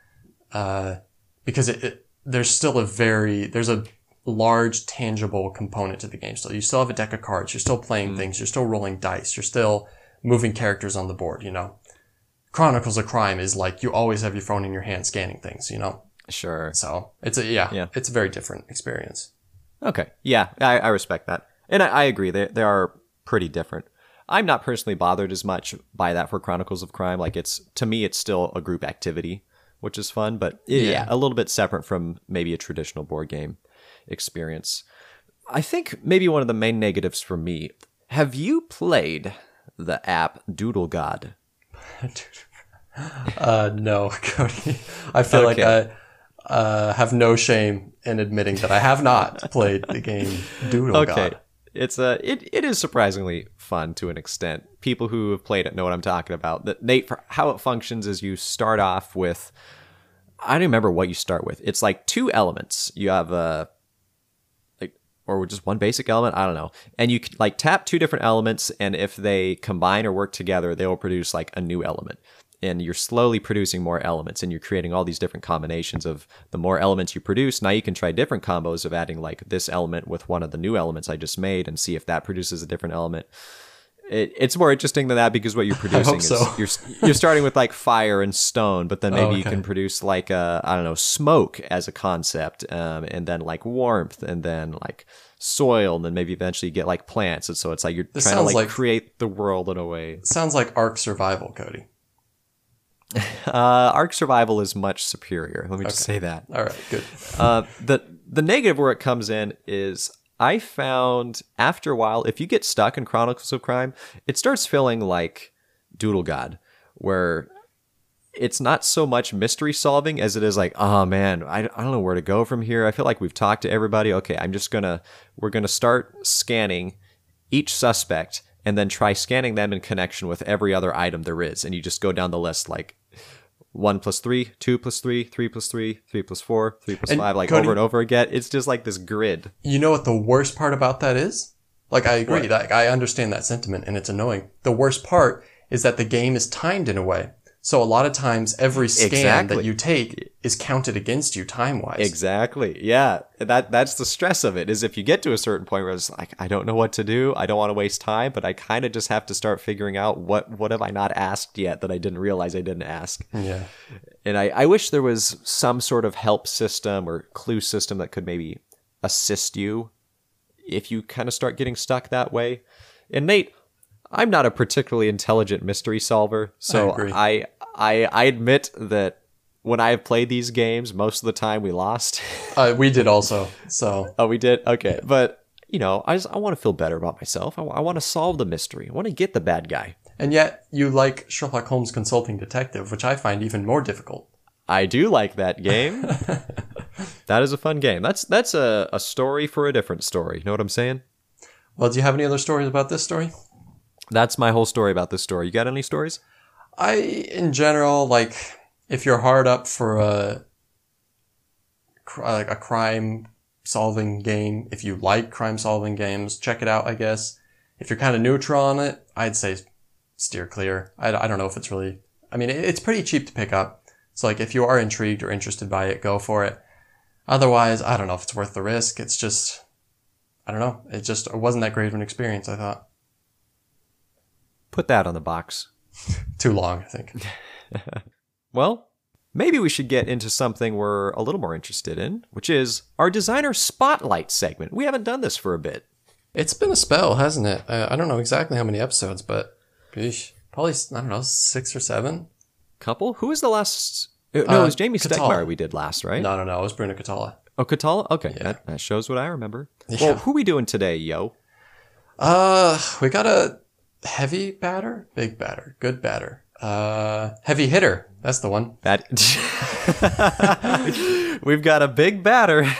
Speaker 2: uh, because it, it there's still a very there's a large tangible component to the game. So you still have a deck of cards. You're still playing mm. things. You're still rolling dice. You're still moving characters on the board. You know, Chronicles of Crime is like you always have your phone in your hand scanning things. You know,
Speaker 1: Sure.
Speaker 2: so it's a yeah,
Speaker 1: Yeah.
Speaker 2: it's a very different experience.
Speaker 1: Okay. Yeah, I, I respect that. And I, I agree. They, they are pretty different. I'm not personally bothered as much by that for Chronicles of Crime. Like, it's, to me, it's still a group activity, which is fun, but yeah,
Speaker 2: Yeah.
Speaker 1: a little bit separate from maybe a traditional board game experience. I think maybe one of the main negatives for me have you played the app Doodle God?
Speaker 2: Uh, no, Cody. I feel like I uh, have no shame in admitting that I have not played the game Doodle
Speaker 1: Okay.
Speaker 2: God.
Speaker 1: It's a it, it is surprisingly fun to an extent. People who have played it know what I'm talking about. That Nate, for how it functions is you start off with I don't remember what you start with. It's like two elements. You have a or just one basic element. I don't know. And you can, like tap two different elements, and if they combine or work together, they will produce like a new element. And you're slowly producing more elements, and you're creating all these different combinations of the more elements you produce. Now you can try different combos of adding like this element with one of the new elements I just made, and see if that produces a different element. It, it's more interesting than that because what you're producing is
Speaker 2: so.
Speaker 1: you're you're starting with like fire and stone, but then maybe you
Speaker 2: okay.
Speaker 1: can produce like a I don't know smoke as a concept, um, and then like warmth, and then like soil, and then maybe eventually you get like plants, and so it's like you're
Speaker 2: This
Speaker 1: trying to like,
Speaker 2: like-
Speaker 1: create the world in a way.
Speaker 2: Sounds like Ark Survival, Cody.
Speaker 1: Uh, Ark Survival is much superior. Let me just say that.
Speaker 2: All right, good.
Speaker 1: Uh, the the negative where it comes in is I found after a while, if you get stuck in Chronicles of Crime, it starts feeling like Doodle God, where it's not so much mystery solving as it is like, oh man, I, I don't know where to go from here. I feel like we've talked to everybody. Okay, I'm just gonna we're gonna start scanning each suspect and then try scanning them in connection with every other item there is, and you just go down the list like one plus three, two plus three, three plus three, three plus four, three plus
Speaker 2: And
Speaker 1: five, like
Speaker 2: Cody-
Speaker 1: over and over again. It's just like this grid.
Speaker 2: You know what the worst part about that is? Like, I agree. Like, I understand that sentiment and it's annoying. The worst part is that the game is timed in a way. So a lot of times every scan
Speaker 1: Exactly.
Speaker 2: that you take is counted against you time wise.
Speaker 1: Exactly. Yeah. That that's the stress of it. Is if you get to a certain point where it's like, I don't know what to do. I don't want to waste time, but I kind of just have to start figuring out what what have I not asked yet that I didn't realize I didn't ask.
Speaker 2: Yeah.
Speaker 1: And I, I wish there was some sort of help system or clue system that could maybe assist you if you kind of start getting stuck that way. And Nate, I'm not a particularly intelligent mystery solver, so
Speaker 2: agree.
Speaker 1: I I, I admit that when I have played these games, most of the time we lost.
Speaker 2: Uh, we did also. So
Speaker 1: oh, we did. Okay, but you know, I just, I want to feel better about myself. I, want to solve the mystery. I want to get the bad guy.
Speaker 2: And yet, you like Sherlock Holmes Consulting Detective, which I find even more difficult.
Speaker 1: I do like that game. that is a fun game. That's that's a, a story for a different story. You know what I'm saying?
Speaker 2: Well, do you have any other stories about this story?
Speaker 1: That's my whole story about this story. You got any stories?
Speaker 2: I, in general, like, if you're hard up for a, like a crime solving game, if you like crime solving games, check it out, I guess. If you're kind of neutral on it, I'd say steer clear. I, I don't know if it's really, I mean, it's pretty cheap to pick up. So like, if you are intrigued or interested by it, go for it. Otherwise, I don't know if it's worth the risk. It's just, I don't know. It just it wasn't that great of an experience, I thought.
Speaker 1: Put that on the box.
Speaker 2: Too long, I think.
Speaker 1: Well, maybe we should get into something we're a little more interested in, which is our designer spotlight segment. We haven't done this for a bit.
Speaker 2: It's been a spell, hasn't it? Uh, I don't know exactly how many episodes, but probably I don't know six or seven.
Speaker 1: Couple? Who was the last? uh, No,
Speaker 2: Uh,
Speaker 1: it was Jamie
Speaker 2: Katala.
Speaker 1: Stegmaier we did last, right?
Speaker 2: No, no, no. It was Bruno Cathala.
Speaker 1: Oh, Cathala? Okay, that, that shows what I remember.
Speaker 2: Yeah.
Speaker 1: Well, who we doing today, yo?
Speaker 2: Uh, we got a heavy batter, big batter, good batter. Uh, heavy hitter. That's the one.
Speaker 1: Bat- We've got a big batter.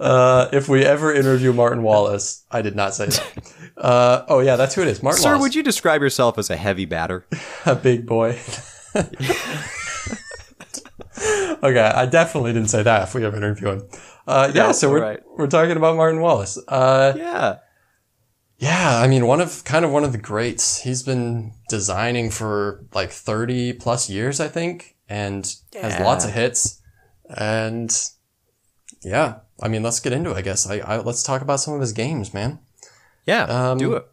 Speaker 2: Uh, if we ever interview Martin Wallace, I did not say that. Uh, oh yeah, that's who it is. Martin
Speaker 1: Sir,
Speaker 2: Wallace.
Speaker 1: would you describe yourself as a heavy batter?
Speaker 2: a big boy. okay, I definitely didn't say that if we ever interview him. Uh, yeah,
Speaker 1: No,
Speaker 2: so we're,
Speaker 1: right.
Speaker 2: we're talking about Martin Wallace. Uh,
Speaker 1: Yeah.
Speaker 2: Yeah, I mean, one of, kind of one of the greats. He's been designing for like 30 plus years, I think, and has lots of hits. And yeah, I mean, let's get into it, I guess. I, I let's talk about some of his games, man.
Speaker 1: Yeah.
Speaker 2: Um,
Speaker 1: do it.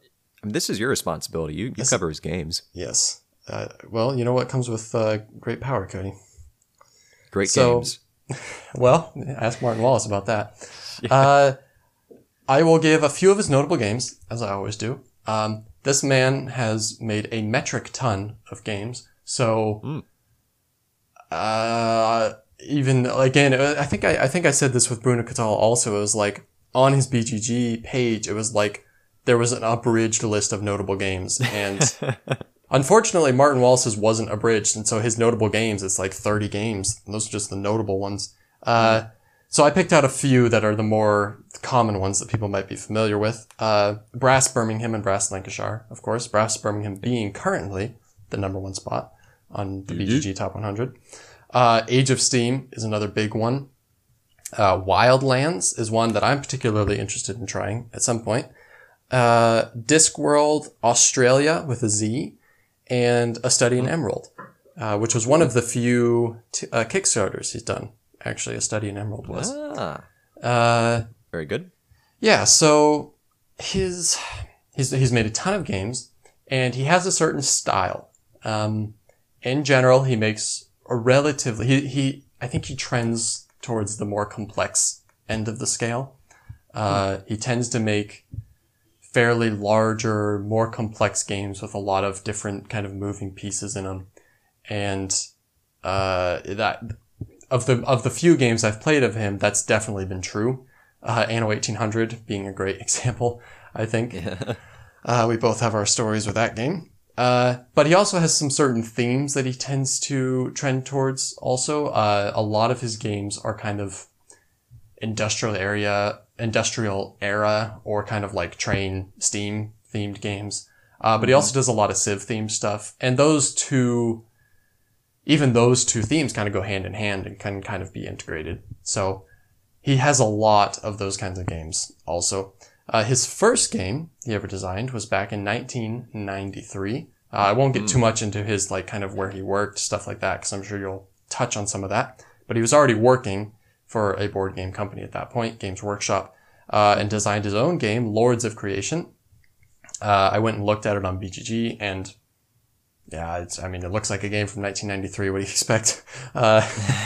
Speaker 1: I mean, this is your responsibility. You, you cover his games.
Speaker 2: Yes. Uh, well, you know what comes with uh, great power, Cody?
Speaker 1: Great
Speaker 2: So-
Speaker 1: games.
Speaker 2: Well, ask Martin Wallace about that. Uh, I will give a few of his notable games, as I always do. Um, this man has made a metric ton of games. So,
Speaker 1: Mm.
Speaker 2: uh, even again, uh, I think I, I think I said this with Bruno Catal also. It was like on his BGG page, it was like there was an abridged list of notable games, and unfortunately, Martin Wallace's wasn't abridged, and so his notable games it's like thirty games. And those are just the notable ones. Uh, so I picked out a few that are the more common ones that people might be familiar with. Uh, Brass Birmingham and Brass Lancashire, of course. Brass Birmingham being currently the number one spot on the BGG Top 100. Uh, Age of Steam is another big one. Uh, Wildlands is one that I'm particularly interested in trying at some point. Uh, Discworld Australia with a Z and A Study in Emerald, uh, which was one of the few t- uh, Kickstarters he's done. Actually, A Study in Emerald was.
Speaker 1: Ah,
Speaker 2: Uh,
Speaker 1: very good.
Speaker 2: yeah, so his he's he's made a ton of games, and he has a certain style. Um, in general, he makes a relatively he he I think he trends towards the more complex end of the scale. Uh, he tends to make fairly larger, more complex games with a lot of different kind of moving pieces in them, and uh, that of the of the few games I've played of him, that's definitely been true. Uh, Anno 1800 being a great example, I think. Uh, we both have our stories with that game. Uh, but he also has some certain themes that he tends to trend towards also. Uh, a lot of his games are kind of industrial area, industrial era, or kind of like train steam themed games. Uh, but he also does a lot of Civ themed stuff. And those two, even those two themes kind of go hand in hand and can kind of be integrated. So he has a lot of those kinds of games also. Uh, his first game he ever designed was back in 1993. Uh, I won't get too much into his like kind of where he worked, stuff like that, because I'm sure you'll touch on some of that. But he was already working for a board game company at that point, Games Workshop, uh, and designed his own game, Lords of Creation. Uh, I went and looked at it on BGG, and yeah, it's, I mean, it looks like a game from 1993. What do you expect? Uh,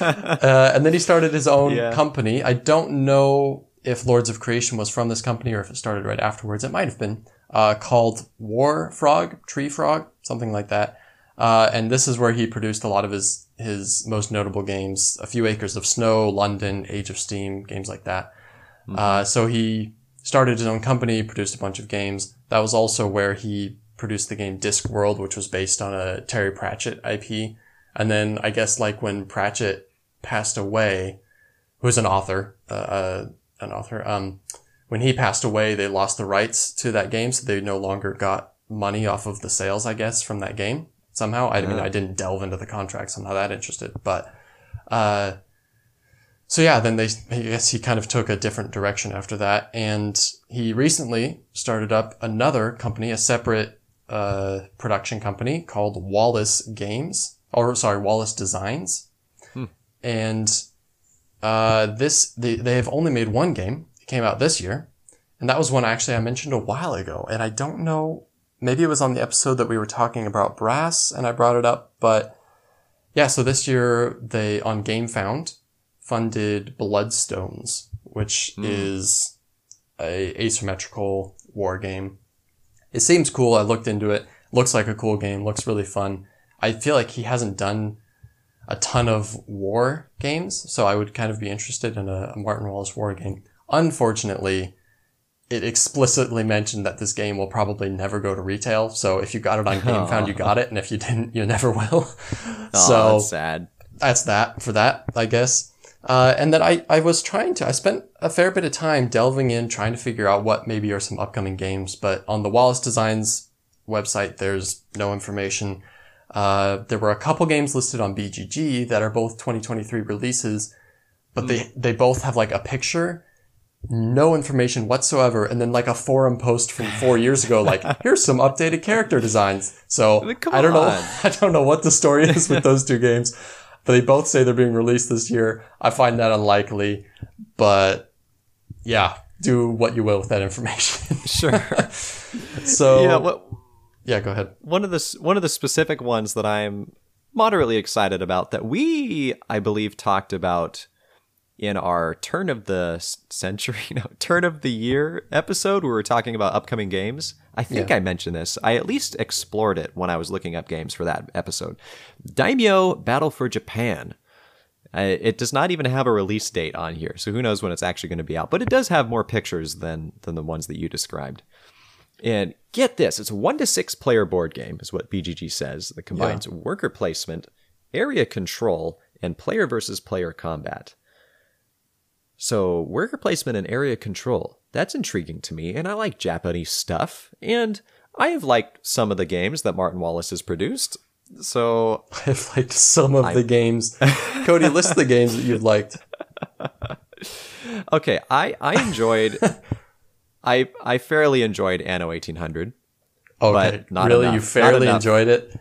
Speaker 2: uh, and then he started his own
Speaker 1: Yeah.
Speaker 2: company. I don't know if Lords of Creation was from this company or if it started right afterwards. It might have been uh, called Warfrog, Tree Frog, something like that. Uh, and this is where he produced a lot of his his most notable games: A Few Acres of Snow, London, Age of Steam, games like that. Uh, so he started his own company, produced a bunch of games. That was also where he produced the game Discworld, which was based on a Terry Pratchett IP. And then I guess like when Pratchett passed away, who's an author, uh, uh, an author, um, when he passed away, they lost the rights to that game, so they no longer got money off of the sales, I guess, from that game. Somehow, I mean, I didn't delve into the contracts. I'm not that interested, but uh, so yeah, then they, I guess he kind of took a different direction after that. And he recently started up another company, a separate, uh, production company called Wallace Games, or sorry, Wallace Designs. And, uh, this, they, they have only made one game. It came out this year. And that was one actually I mentioned a while ago. And I don't know, maybe it was on the episode that we were talking about brass and I brought it up, but yeah, so this year they, on GameFound, funded Bloodstones, which is a asymmetrical war game. It seems cool. I looked into it. Looks like a cool game. Looks really fun. I feel like he hasn't done a ton of war games, so I would kind of be interested in a, a Martin Wallace war game. Unfortunately, it explicitly mentioned that this game will probably never go to retail. So if you got it on GameFound, you got it, and if you didn't, you never will. So
Speaker 1: that's sad.
Speaker 2: that's that for that, I guess. Uh, and then I, I was trying to, I spent a fair bit of time delving in, trying to figure out what maybe are some upcoming games, but on the Wallace Designs website, there's no information. Uh, there were a couple games listed on BGG that are both 2023 releases, but they, they both have like a picture, no information whatsoever, and then like a forum post from four years ago, like, here's some updated character designs. So
Speaker 1: Come
Speaker 2: I don't know. I don't know what the story is with those two games, but they both say they're being released this year. I find that unlikely, but yeah, do what you will with that information.
Speaker 1: Sure.
Speaker 2: so
Speaker 1: yeah. What
Speaker 2: yeah, go ahead.
Speaker 1: one of the one of the specific ones that I'm moderately excited about that we I believe talked about in our turn of the century, no, turn of the year episode where we were talking about upcoming games. I think
Speaker 2: Yeah.
Speaker 1: I mentioned this. I at least explored it when I was looking up games for that episode. Daimyo Battle for Japan. Uh, it does not even have a release date on here, so who knows when it's actually going to be out. But it does have more pictures than than the ones that you described. And get this, it's a one to six player board game, is what BGG says, that combines worker placement, area control, and player versus player combat. So, worker placement and area control, that's intriguing to me, and I like Japanese stuff, and I have liked some of the games that Martin Wallace has produced. So,
Speaker 2: I've liked some of the games. Cody, list the games that you've liked.
Speaker 1: okay, I, I enjoyed. I I fairly enjoyed Anno 1800.
Speaker 2: Okay,
Speaker 1: But not
Speaker 2: really,
Speaker 1: enough.
Speaker 2: you fairly enjoyed it.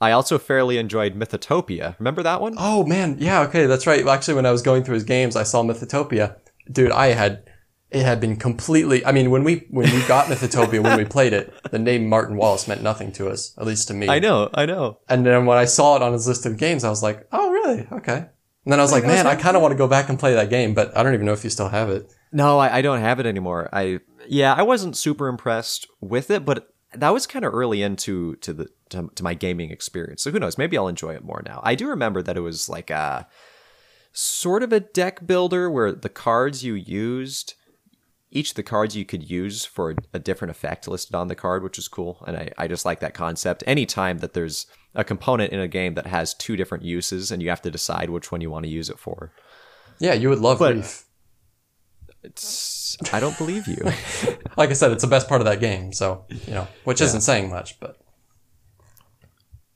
Speaker 1: I also fairly enjoyed Mythotopia. Remember that one?
Speaker 2: Oh man, yeah, okay, that's right. Actually, when I was going through his games, I saw Mythotopia. Dude, I had it had been completely. I mean, when we when we got Mythotopia, when we played it, the name Martin Wallace meant nothing to us, at least to me.
Speaker 1: I know, I know.
Speaker 2: And then when I saw it on his list of games, I was like, oh really? Okay. And then I was like, man, I kind of want to go back and play that game, but I don't even know if you still have it.
Speaker 1: No, I, I don't have it anymore. I yeah, I wasn't super impressed with it, but that was kind of early into to the to, to my gaming experience. So who knows? Maybe I'll enjoy it more now. I do remember that it was like a sort of a deck builder where the cards you used each of the cards you could use for a different effect listed on the card, which is cool. And I, I just like that concept. Anytime that there's a component in a game that has two different uses and you have to decide which one you want to use it for.
Speaker 2: Yeah, you would love
Speaker 1: But-
Speaker 2: Reef.
Speaker 1: It's I don't believe you.
Speaker 2: Like I said, it's the best part of that game. So you know, which isn't saying much, but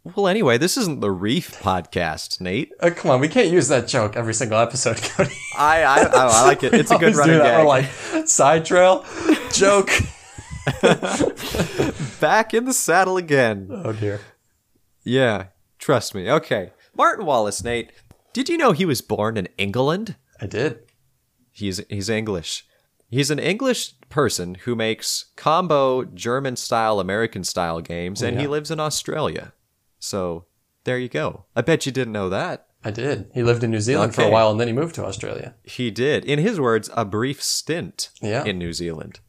Speaker 1: well, anyway, this isn't the Reef podcast, Nate.
Speaker 2: uh, come on, we can't use that joke every single episode, Cody.
Speaker 1: I I, I, I like it. It's a good running gag.
Speaker 2: Like side trail joke.
Speaker 1: Back in the saddle again.
Speaker 2: Oh dear.
Speaker 1: Yeah, trust me. Okay, Martin Wallace, Nate. Did you know he was born in England?
Speaker 2: I did.
Speaker 1: He's he's English. He's an English person who makes combo German style, American style games, and he lives in Australia. So there you go. I bet you didn't know that.
Speaker 2: I did. He lived in New Zealand for a while and then he moved to Australia.
Speaker 1: He did. In his words, a brief stint
Speaker 2: Yeah.
Speaker 1: in New Zealand.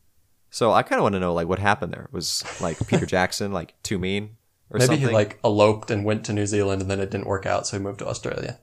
Speaker 1: So I kind of want to know like what happened there. Was like Peter Jackson like too mean or
Speaker 2: Maybe
Speaker 1: something?
Speaker 2: he like eloped and went to New Zealand and then it didn't work out, so he moved to Australia.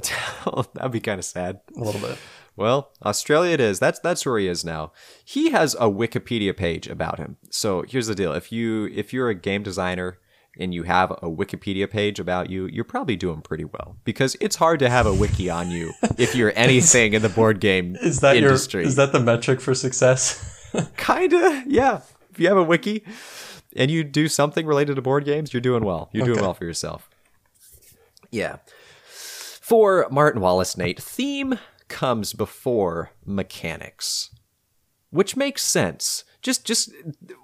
Speaker 1: Oh, that'd be kind of sad.
Speaker 2: A little bit.
Speaker 1: Well, Australia it is. That's that's where he is now. He has a Wikipedia page about him. So here's the deal: if you if you're a game designer and you have a Wikipedia page about you, you're probably doing pretty well because it's hard to have a wiki on you if you're anything in the board game
Speaker 2: Is that
Speaker 1: industry.
Speaker 2: your is that the metric for success?
Speaker 1: Kinda, yeah. If you have a wiki and you do something related to board games, you're doing well. You're doing well for yourself. Yeah. For Martin Wallace, Nate, theme comes before mechanics, which makes sense. Just, just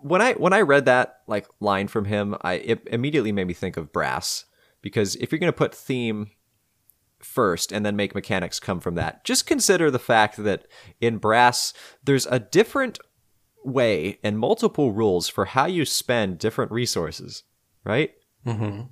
Speaker 1: when I when I read that like line from him, I it immediately made me think of brass because if you're gonna put theme first and then make mechanics come from that. Just consider the fact that in brass, there's a different way and multiple rules for how you spend different resources, right?
Speaker 2: mm-hmm.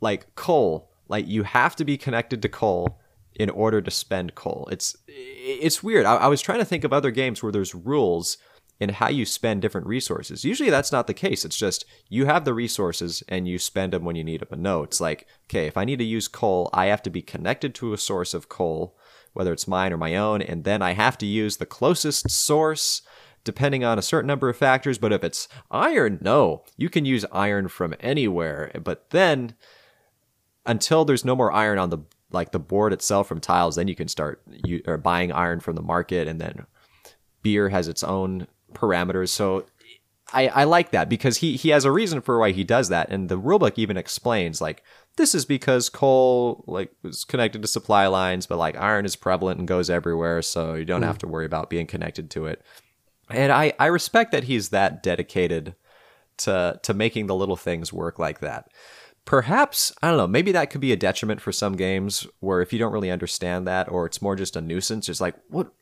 Speaker 1: Like coal, like you have to be connected to coal in order to spend coal. It's it's weird. I, I was trying to think of other games where there's rules in how you spend different resources. Usually that's not the case. It's just you have the resources and you spend them when you need them. But no, it's like, okay, if I need to use coal, I have to be connected to a source of coal, whether it's mine or my own, and then I have to use the closest source depending on a certain number of factors. But if it's iron, no, you can use iron from anywhere. But then until there's no more iron on the like the board itself from tiles, then you can start you or buying iron from the market, and then beer has its own parameters. So I, I like that because he he has a reason for why he does that, and the rulebook even explains like this is because coal like was connected to supply lines, but like iron is prevalent and goes everywhere, so you don't hmm. have to worry about being connected to it. And I I respect that he's that dedicated to to making the little things work like that. Perhaps I don't know. Maybe that could be a detriment for some games where if you don't really understand that, or it's more just a nuisance. It's like what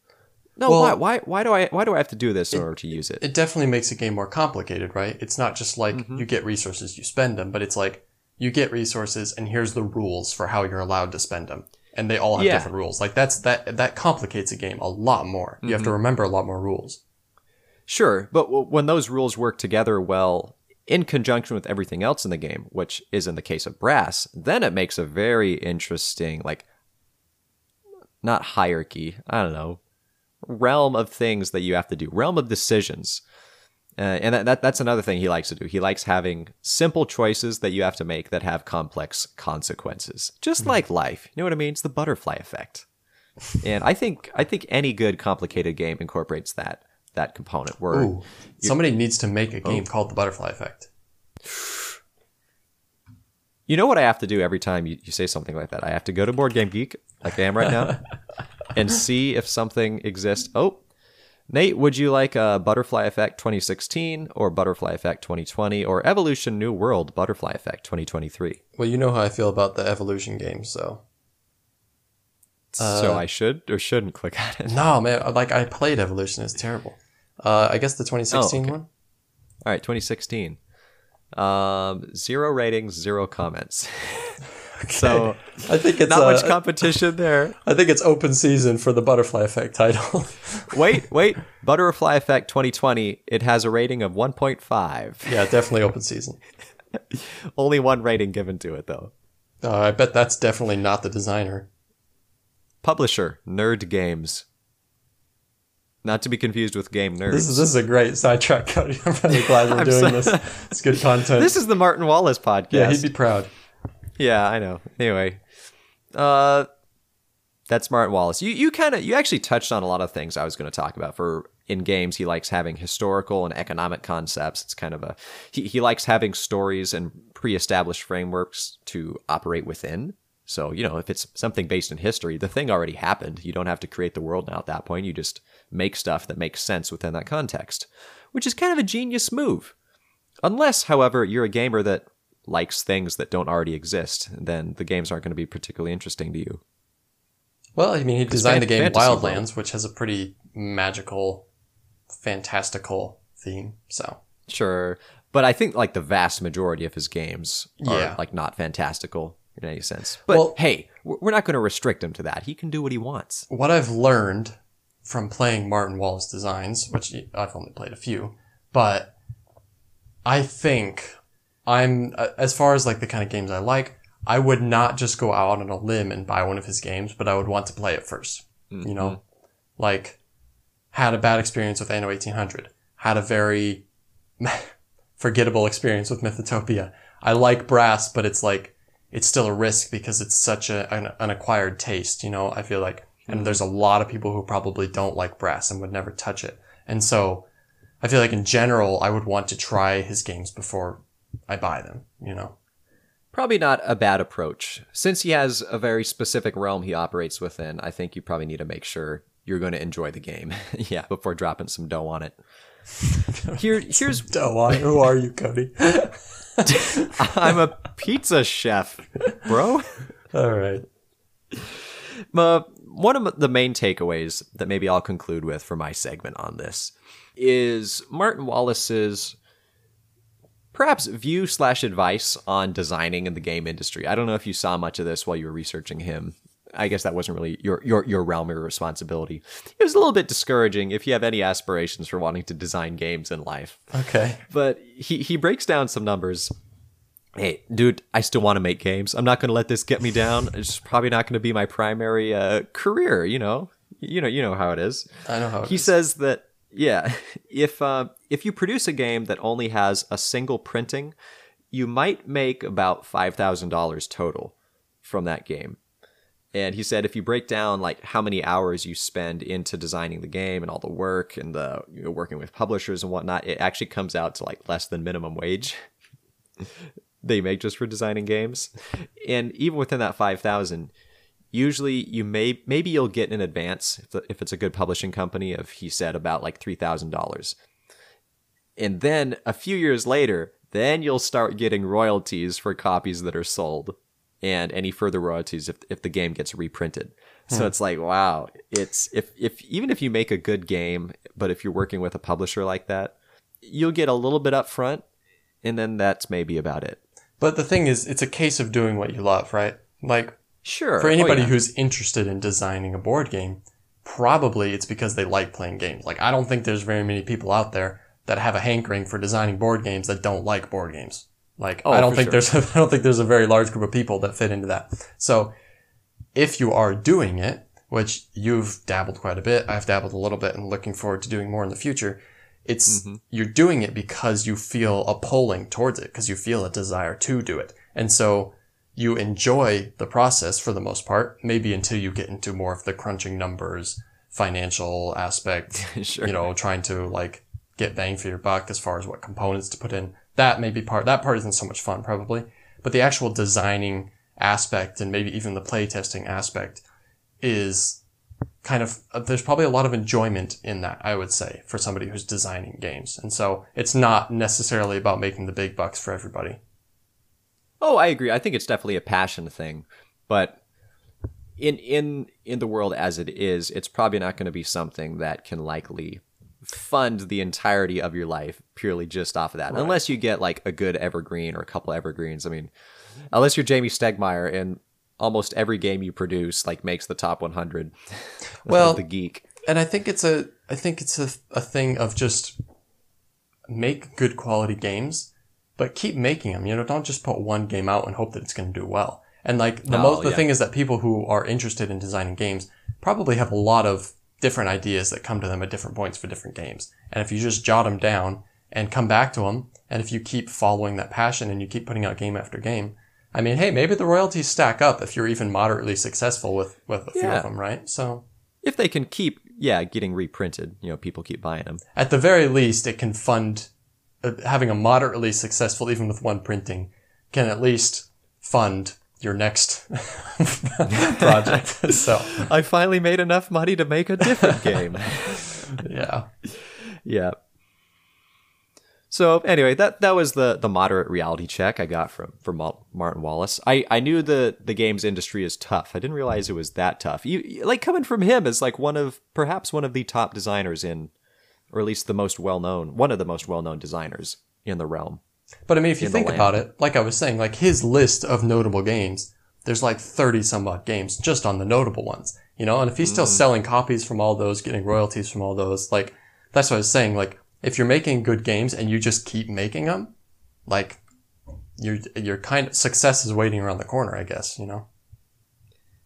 Speaker 1: no,
Speaker 2: Well-
Speaker 1: why, why, why do I, why do I have to do this in order to use it?
Speaker 2: It definitely makes a game more complicated, right? It's not just like
Speaker 1: Mm-hmm.
Speaker 2: you get resources, you spend them, but it's like you get resources and here's the rules for how you're allowed to spend them. And they all have
Speaker 1: Yeah.
Speaker 2: different rules. Like that's that that complicates a game a lot more. You
Speaker 1: Mm-hmm.
Speaker 2: have to remember a lot more rules.
Speaker 1: Sure, but w- when those rules work together well in conjunction with everything else in the game, which is in the case of Brass, then it makes a very interesting, like, not hierarchy, I don't know, realm of things that you have to do, realm of decisions. Uh, and that, that that's another thing he likes to do. He likes having simple choices that you have to make that have complex consequences, just like life. You know what I mean? It's the butterfly effect. And I think I think any good complicated game incorporates that that component. Where
Speaker 2: Ooh. Somebody needs to make a
Speaker 1: Oh.
Speaker 2: game called the butterfly effect.
Speaker 1: you know what I have to do every time you, you say something like that? I have to go to Board Game Geek, like I am right now, and see if something exists. Oh, Nate, would you like uh, Butterfly Effect 2016 or Butterfly Effect 2020 or Evolution New World Butterfly Effect 2023?
Speaker 2: Well, you know how I feel about the evolution games, so
Speaker 1: so I should or shouldn't click on it.
Speaker 2: no, man. Like I played evolution, it's terrible. Uh, I guess the 2016
Speaker 1: Oh, okay.
Speaker 2: one.
Speaker 1: All right, 2016. Um, zero ratings, zero comments. so
Speaker 2: I think it's
Speaker 1: not
Speaker 2: uh,
Speaker 1: much competition there.
Speaker 2: I think it's open season for the butterfly effect title.
Speaker 1: Wait, wait. Butterfly Effect 2020. It has a rating of 1.5.
Speaker 2: yeah, definitely open season.
Speaker 1: Only one rating given to it though.
Speaker 2: Uh, I bet that's definitely not the designer.
Speaker 1: Publisher: Nerd Games. Not to be confused with Game Nerds.
Speaker 2: This is this is a great sidetrack, Cody. I'm really glad we're doing
Speaker 1: so-
Speaker 2: this. It's good content.
Speaker 1: This is the Martin Wallace podcast.
Speaker 2: yeah, he'd be proud.
Speaker 1: Yeah, I know. Anyway, uh, that's Martin Wallace. You you kind of you actually touched on a lot of things I was going to talk about. For in games, he likes having historical and economic concepts. It's kind of a he he likes having stories and pre-established frameworks to operate within. So you know, if it's something based in history, the thing already happened. You don't have to create the world now at that point. You just make stuff that makes sense within that context, which is kind of a genius move. Unless, however, you're a gamer that likes things that don't already exist, then the games aren't going to be particularly interesting to you.
Speaker 2: Well, I mean, he designed the game Wildlands, which has a pretty magical, fantastical theme. So
Speaker 1: Sure, but I think like the vast majority of his games are
Speaker 2: Yeah.
Speaker 1: like not fantastical in any sense. But
Speaker 2: Well-
Speaker 1: hey, we're we're not going to restrict him to that. He can do what he wants.
Speaker 2: what I've learned from playing Martin Wallace designs, which I've only played a few, but I think I'm uh, as far as like the kind of games I like, I would not just go out on a limb and buy one of his games, but I would want to play it 1st You know, like had a bad experience with Anno 1800, had a very forgettable experience with Mythotopia. I like Brass, but it's like it's still a risk because it's such a, an, an acquired taste, you know, I feel like, and there's a lot of people who probably don't like brass and would never touch it. And so I feel like in general, I would want to try his games before I buy them, you know?
Speaker 1: Probably not a bad approach. Since he has a very specific realm he operates within, I think you probably need to make sure you're going to enjoy the game. yeah, before dropping some dough on it. Here, here's
Speaker 2: Don't want Who are you, Cody?
Speaker 1: I'm a pizza chef, bro.
Speaker 2: All right.
Speaker 1: Uh, one of the main takeaways that maybe I'll conclude with for my segment on this is Martin Wallace's perhaps view slash advice on designing in the game industry. I don't know if you saw much of this while you were researching him. I guess that wasn't really your your your realm or responsibility. It was a little bit discouraging if you have any aspirations for wanting to design games in life.
Speaker 2: Okay.
Speaker 1: But he he breaks down some numbers. Hey, dude, I still want to make games. I'm not going to let this get me down. It's probably not going to be my primary uh, career. You know, you know, you know how it is.
Speaker 2: I know how it
Speaker 1: He
Speaker 2: is.
Speaker 1: says that Yeah, if uh, if you produce a game that only has a single printing, you might make about five thousand dollars total from that game. And he said if you break down like how many hours you spend into designing the game and all the work and the you know, working with publishers and whatnot, it actually comes out to like less than minimum wage. they make just for designing games. And even within that 5000, usually you may maybe you'll get in advance if, if it's a good publishing company of he said about like $3000 and then a few years later then you'll start getting royalties for copies that are sold and any further royalties if, if the game gets reprinted. So hmm. it's like wow it's if if even if you make a good game but if you're working with a publisher like that you'll get a little bit up front and then that's maybe about it.
Speaker 2: But the thing is, it's a case of doing what you love, right? Like,
Speaker 1: sure
Speaker 2: for
Speaker 1: Oh,
Speaker 2: anybody
Speaker 1: yeah.
Speaker 2: who's interested in designing a board game, probably it's because they like playing games. Like, I don't think there's very many people out there that have a hankering for designing board games that don't like board games. Like,
Speaker 1: Oh,
Speaker 2: I don't think
Speaker 1: sure.
Speaker 2: there's, I don't think there's a very large group of people that fit into that. So, if you are doing it, which you've dabbled quite a bit, I've dabbled a little bit and looking forward to doing more in the future. It's, mm-hmm. you're doing it because you feel a pulling towards it, because you feel a desire to do it. And so you enjoy the process for the most part, maybe until you get into more of the crunching numbers, financial aspect,
Speaker 1: Sure.
Speaker 2: you know, trying to like get bang for your buck as far as what components to put in. That may be part, that part isn't so much fun probably, but the actual designing aspect and maybe even the playtesting aspect is kind of, uh, there's probably a lot of enjoyment in that, I would say, for somebody who's designing games. And so it's not necessarily about making the big bucks for everybody.
Speaker 1: Oh, I agree. I think it's definitely a passion thing, but in in in the world as it is, it's probably not going to be something that can likely fund the entirety of your life purely just off of that. Unless you get like a good evergreen or a couple evergreens. I mean, unless you're Jamey Stegmaier and almost every game you produce like makes the top 100
Speaker 2: Well,
Speaker 1: the geek.
Speaker 2: and I think it's a I think it's a, a thing of just make good quality games, but keep making them. You know, don't just put one game out and hope that it's going to do well. And like the
Speaker 1: Oh,
Speaker 2: most, the
Speaker 1: yeah.
Speaker 2: thing is that people who are interested in designing games probably have a lot of different ideas that come to them at different points for different games. And if you just jot them down and come back to them, and if you keep following that passion and you keep putting out game after game, I mean, hey, maybe the royalties stack up if you're even moderately successful with with a few of them, right? So
Speaker 1: If they can keep yeah, getting reprinted, you know, people keep buying them.
Speaker 2: at the very least, it can fund having a moderately successful, even with one printing, can at least fund your next project. so,
Speaker 1: I finally made enough money to make a different game.
Speaker 2: yeah.
Speaker 1: Yeah. So anyway, that that was the the moderate reality check I got from from Martin Wallace. I I knew the the games industry is tough. I didn't realize it was that tough. You like coming from him as like one of perhaps one of the top designers in, or at least the most well known, one of the most well known designers in the realm.
Speaker 2: But I mean, if you think about it, like I was saying, like his list of notable games, there's like 30 some odd games just on the notable ones, you know? And if he's still mm. selling copies from all those, getting royalties from all those, like, that's what I was saying. Like, if you're making good games and you just keep making them, like, you're, you're kind of, success is waiting around the corner, I guess, you know?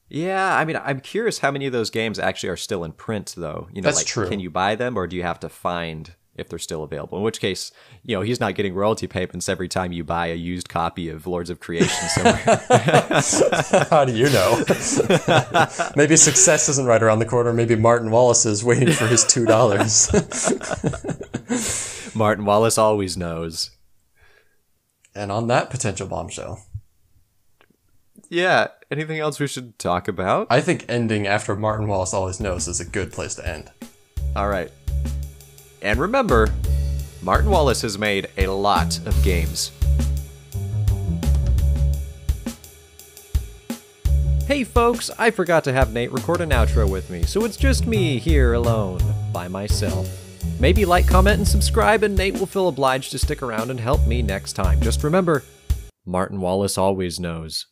Speaker 1: Yeah, I mean, I'm curious how many of those games actually are still in print, though. You know,
Speaker 2: That's
Speaker 1: like,
Speaker 2: true.
Speaker 1: can you buy them, or do you have to find if they're still available? In which case, you know, he's not getting royalty payments every time you buy a used copy of Lords of Creation somewhere.
Speaker 2: How do you know? Maybe success isn't right around the corner. Maybe Martin Wallace is waiting for his $2.
Speaker 1: Martin Wallace always knows.
Speaker 2: and on that potential bombshell,
Speaker 1: Yeah. Anything else we should talk about?
Speaker 2: I think ending after Martin Wallace always knows is a good place to end.
Speaker 1: All right. And remember, Martin Wallace has made a lot of games. Hey folks, I forgot to have Nate record an outro with me, so it's just me here alone, by myself. Maybe like, comment, and subscribe, and Nate will feel obliged to stick around and help me next time. Just remember, Martin Wallace always knows.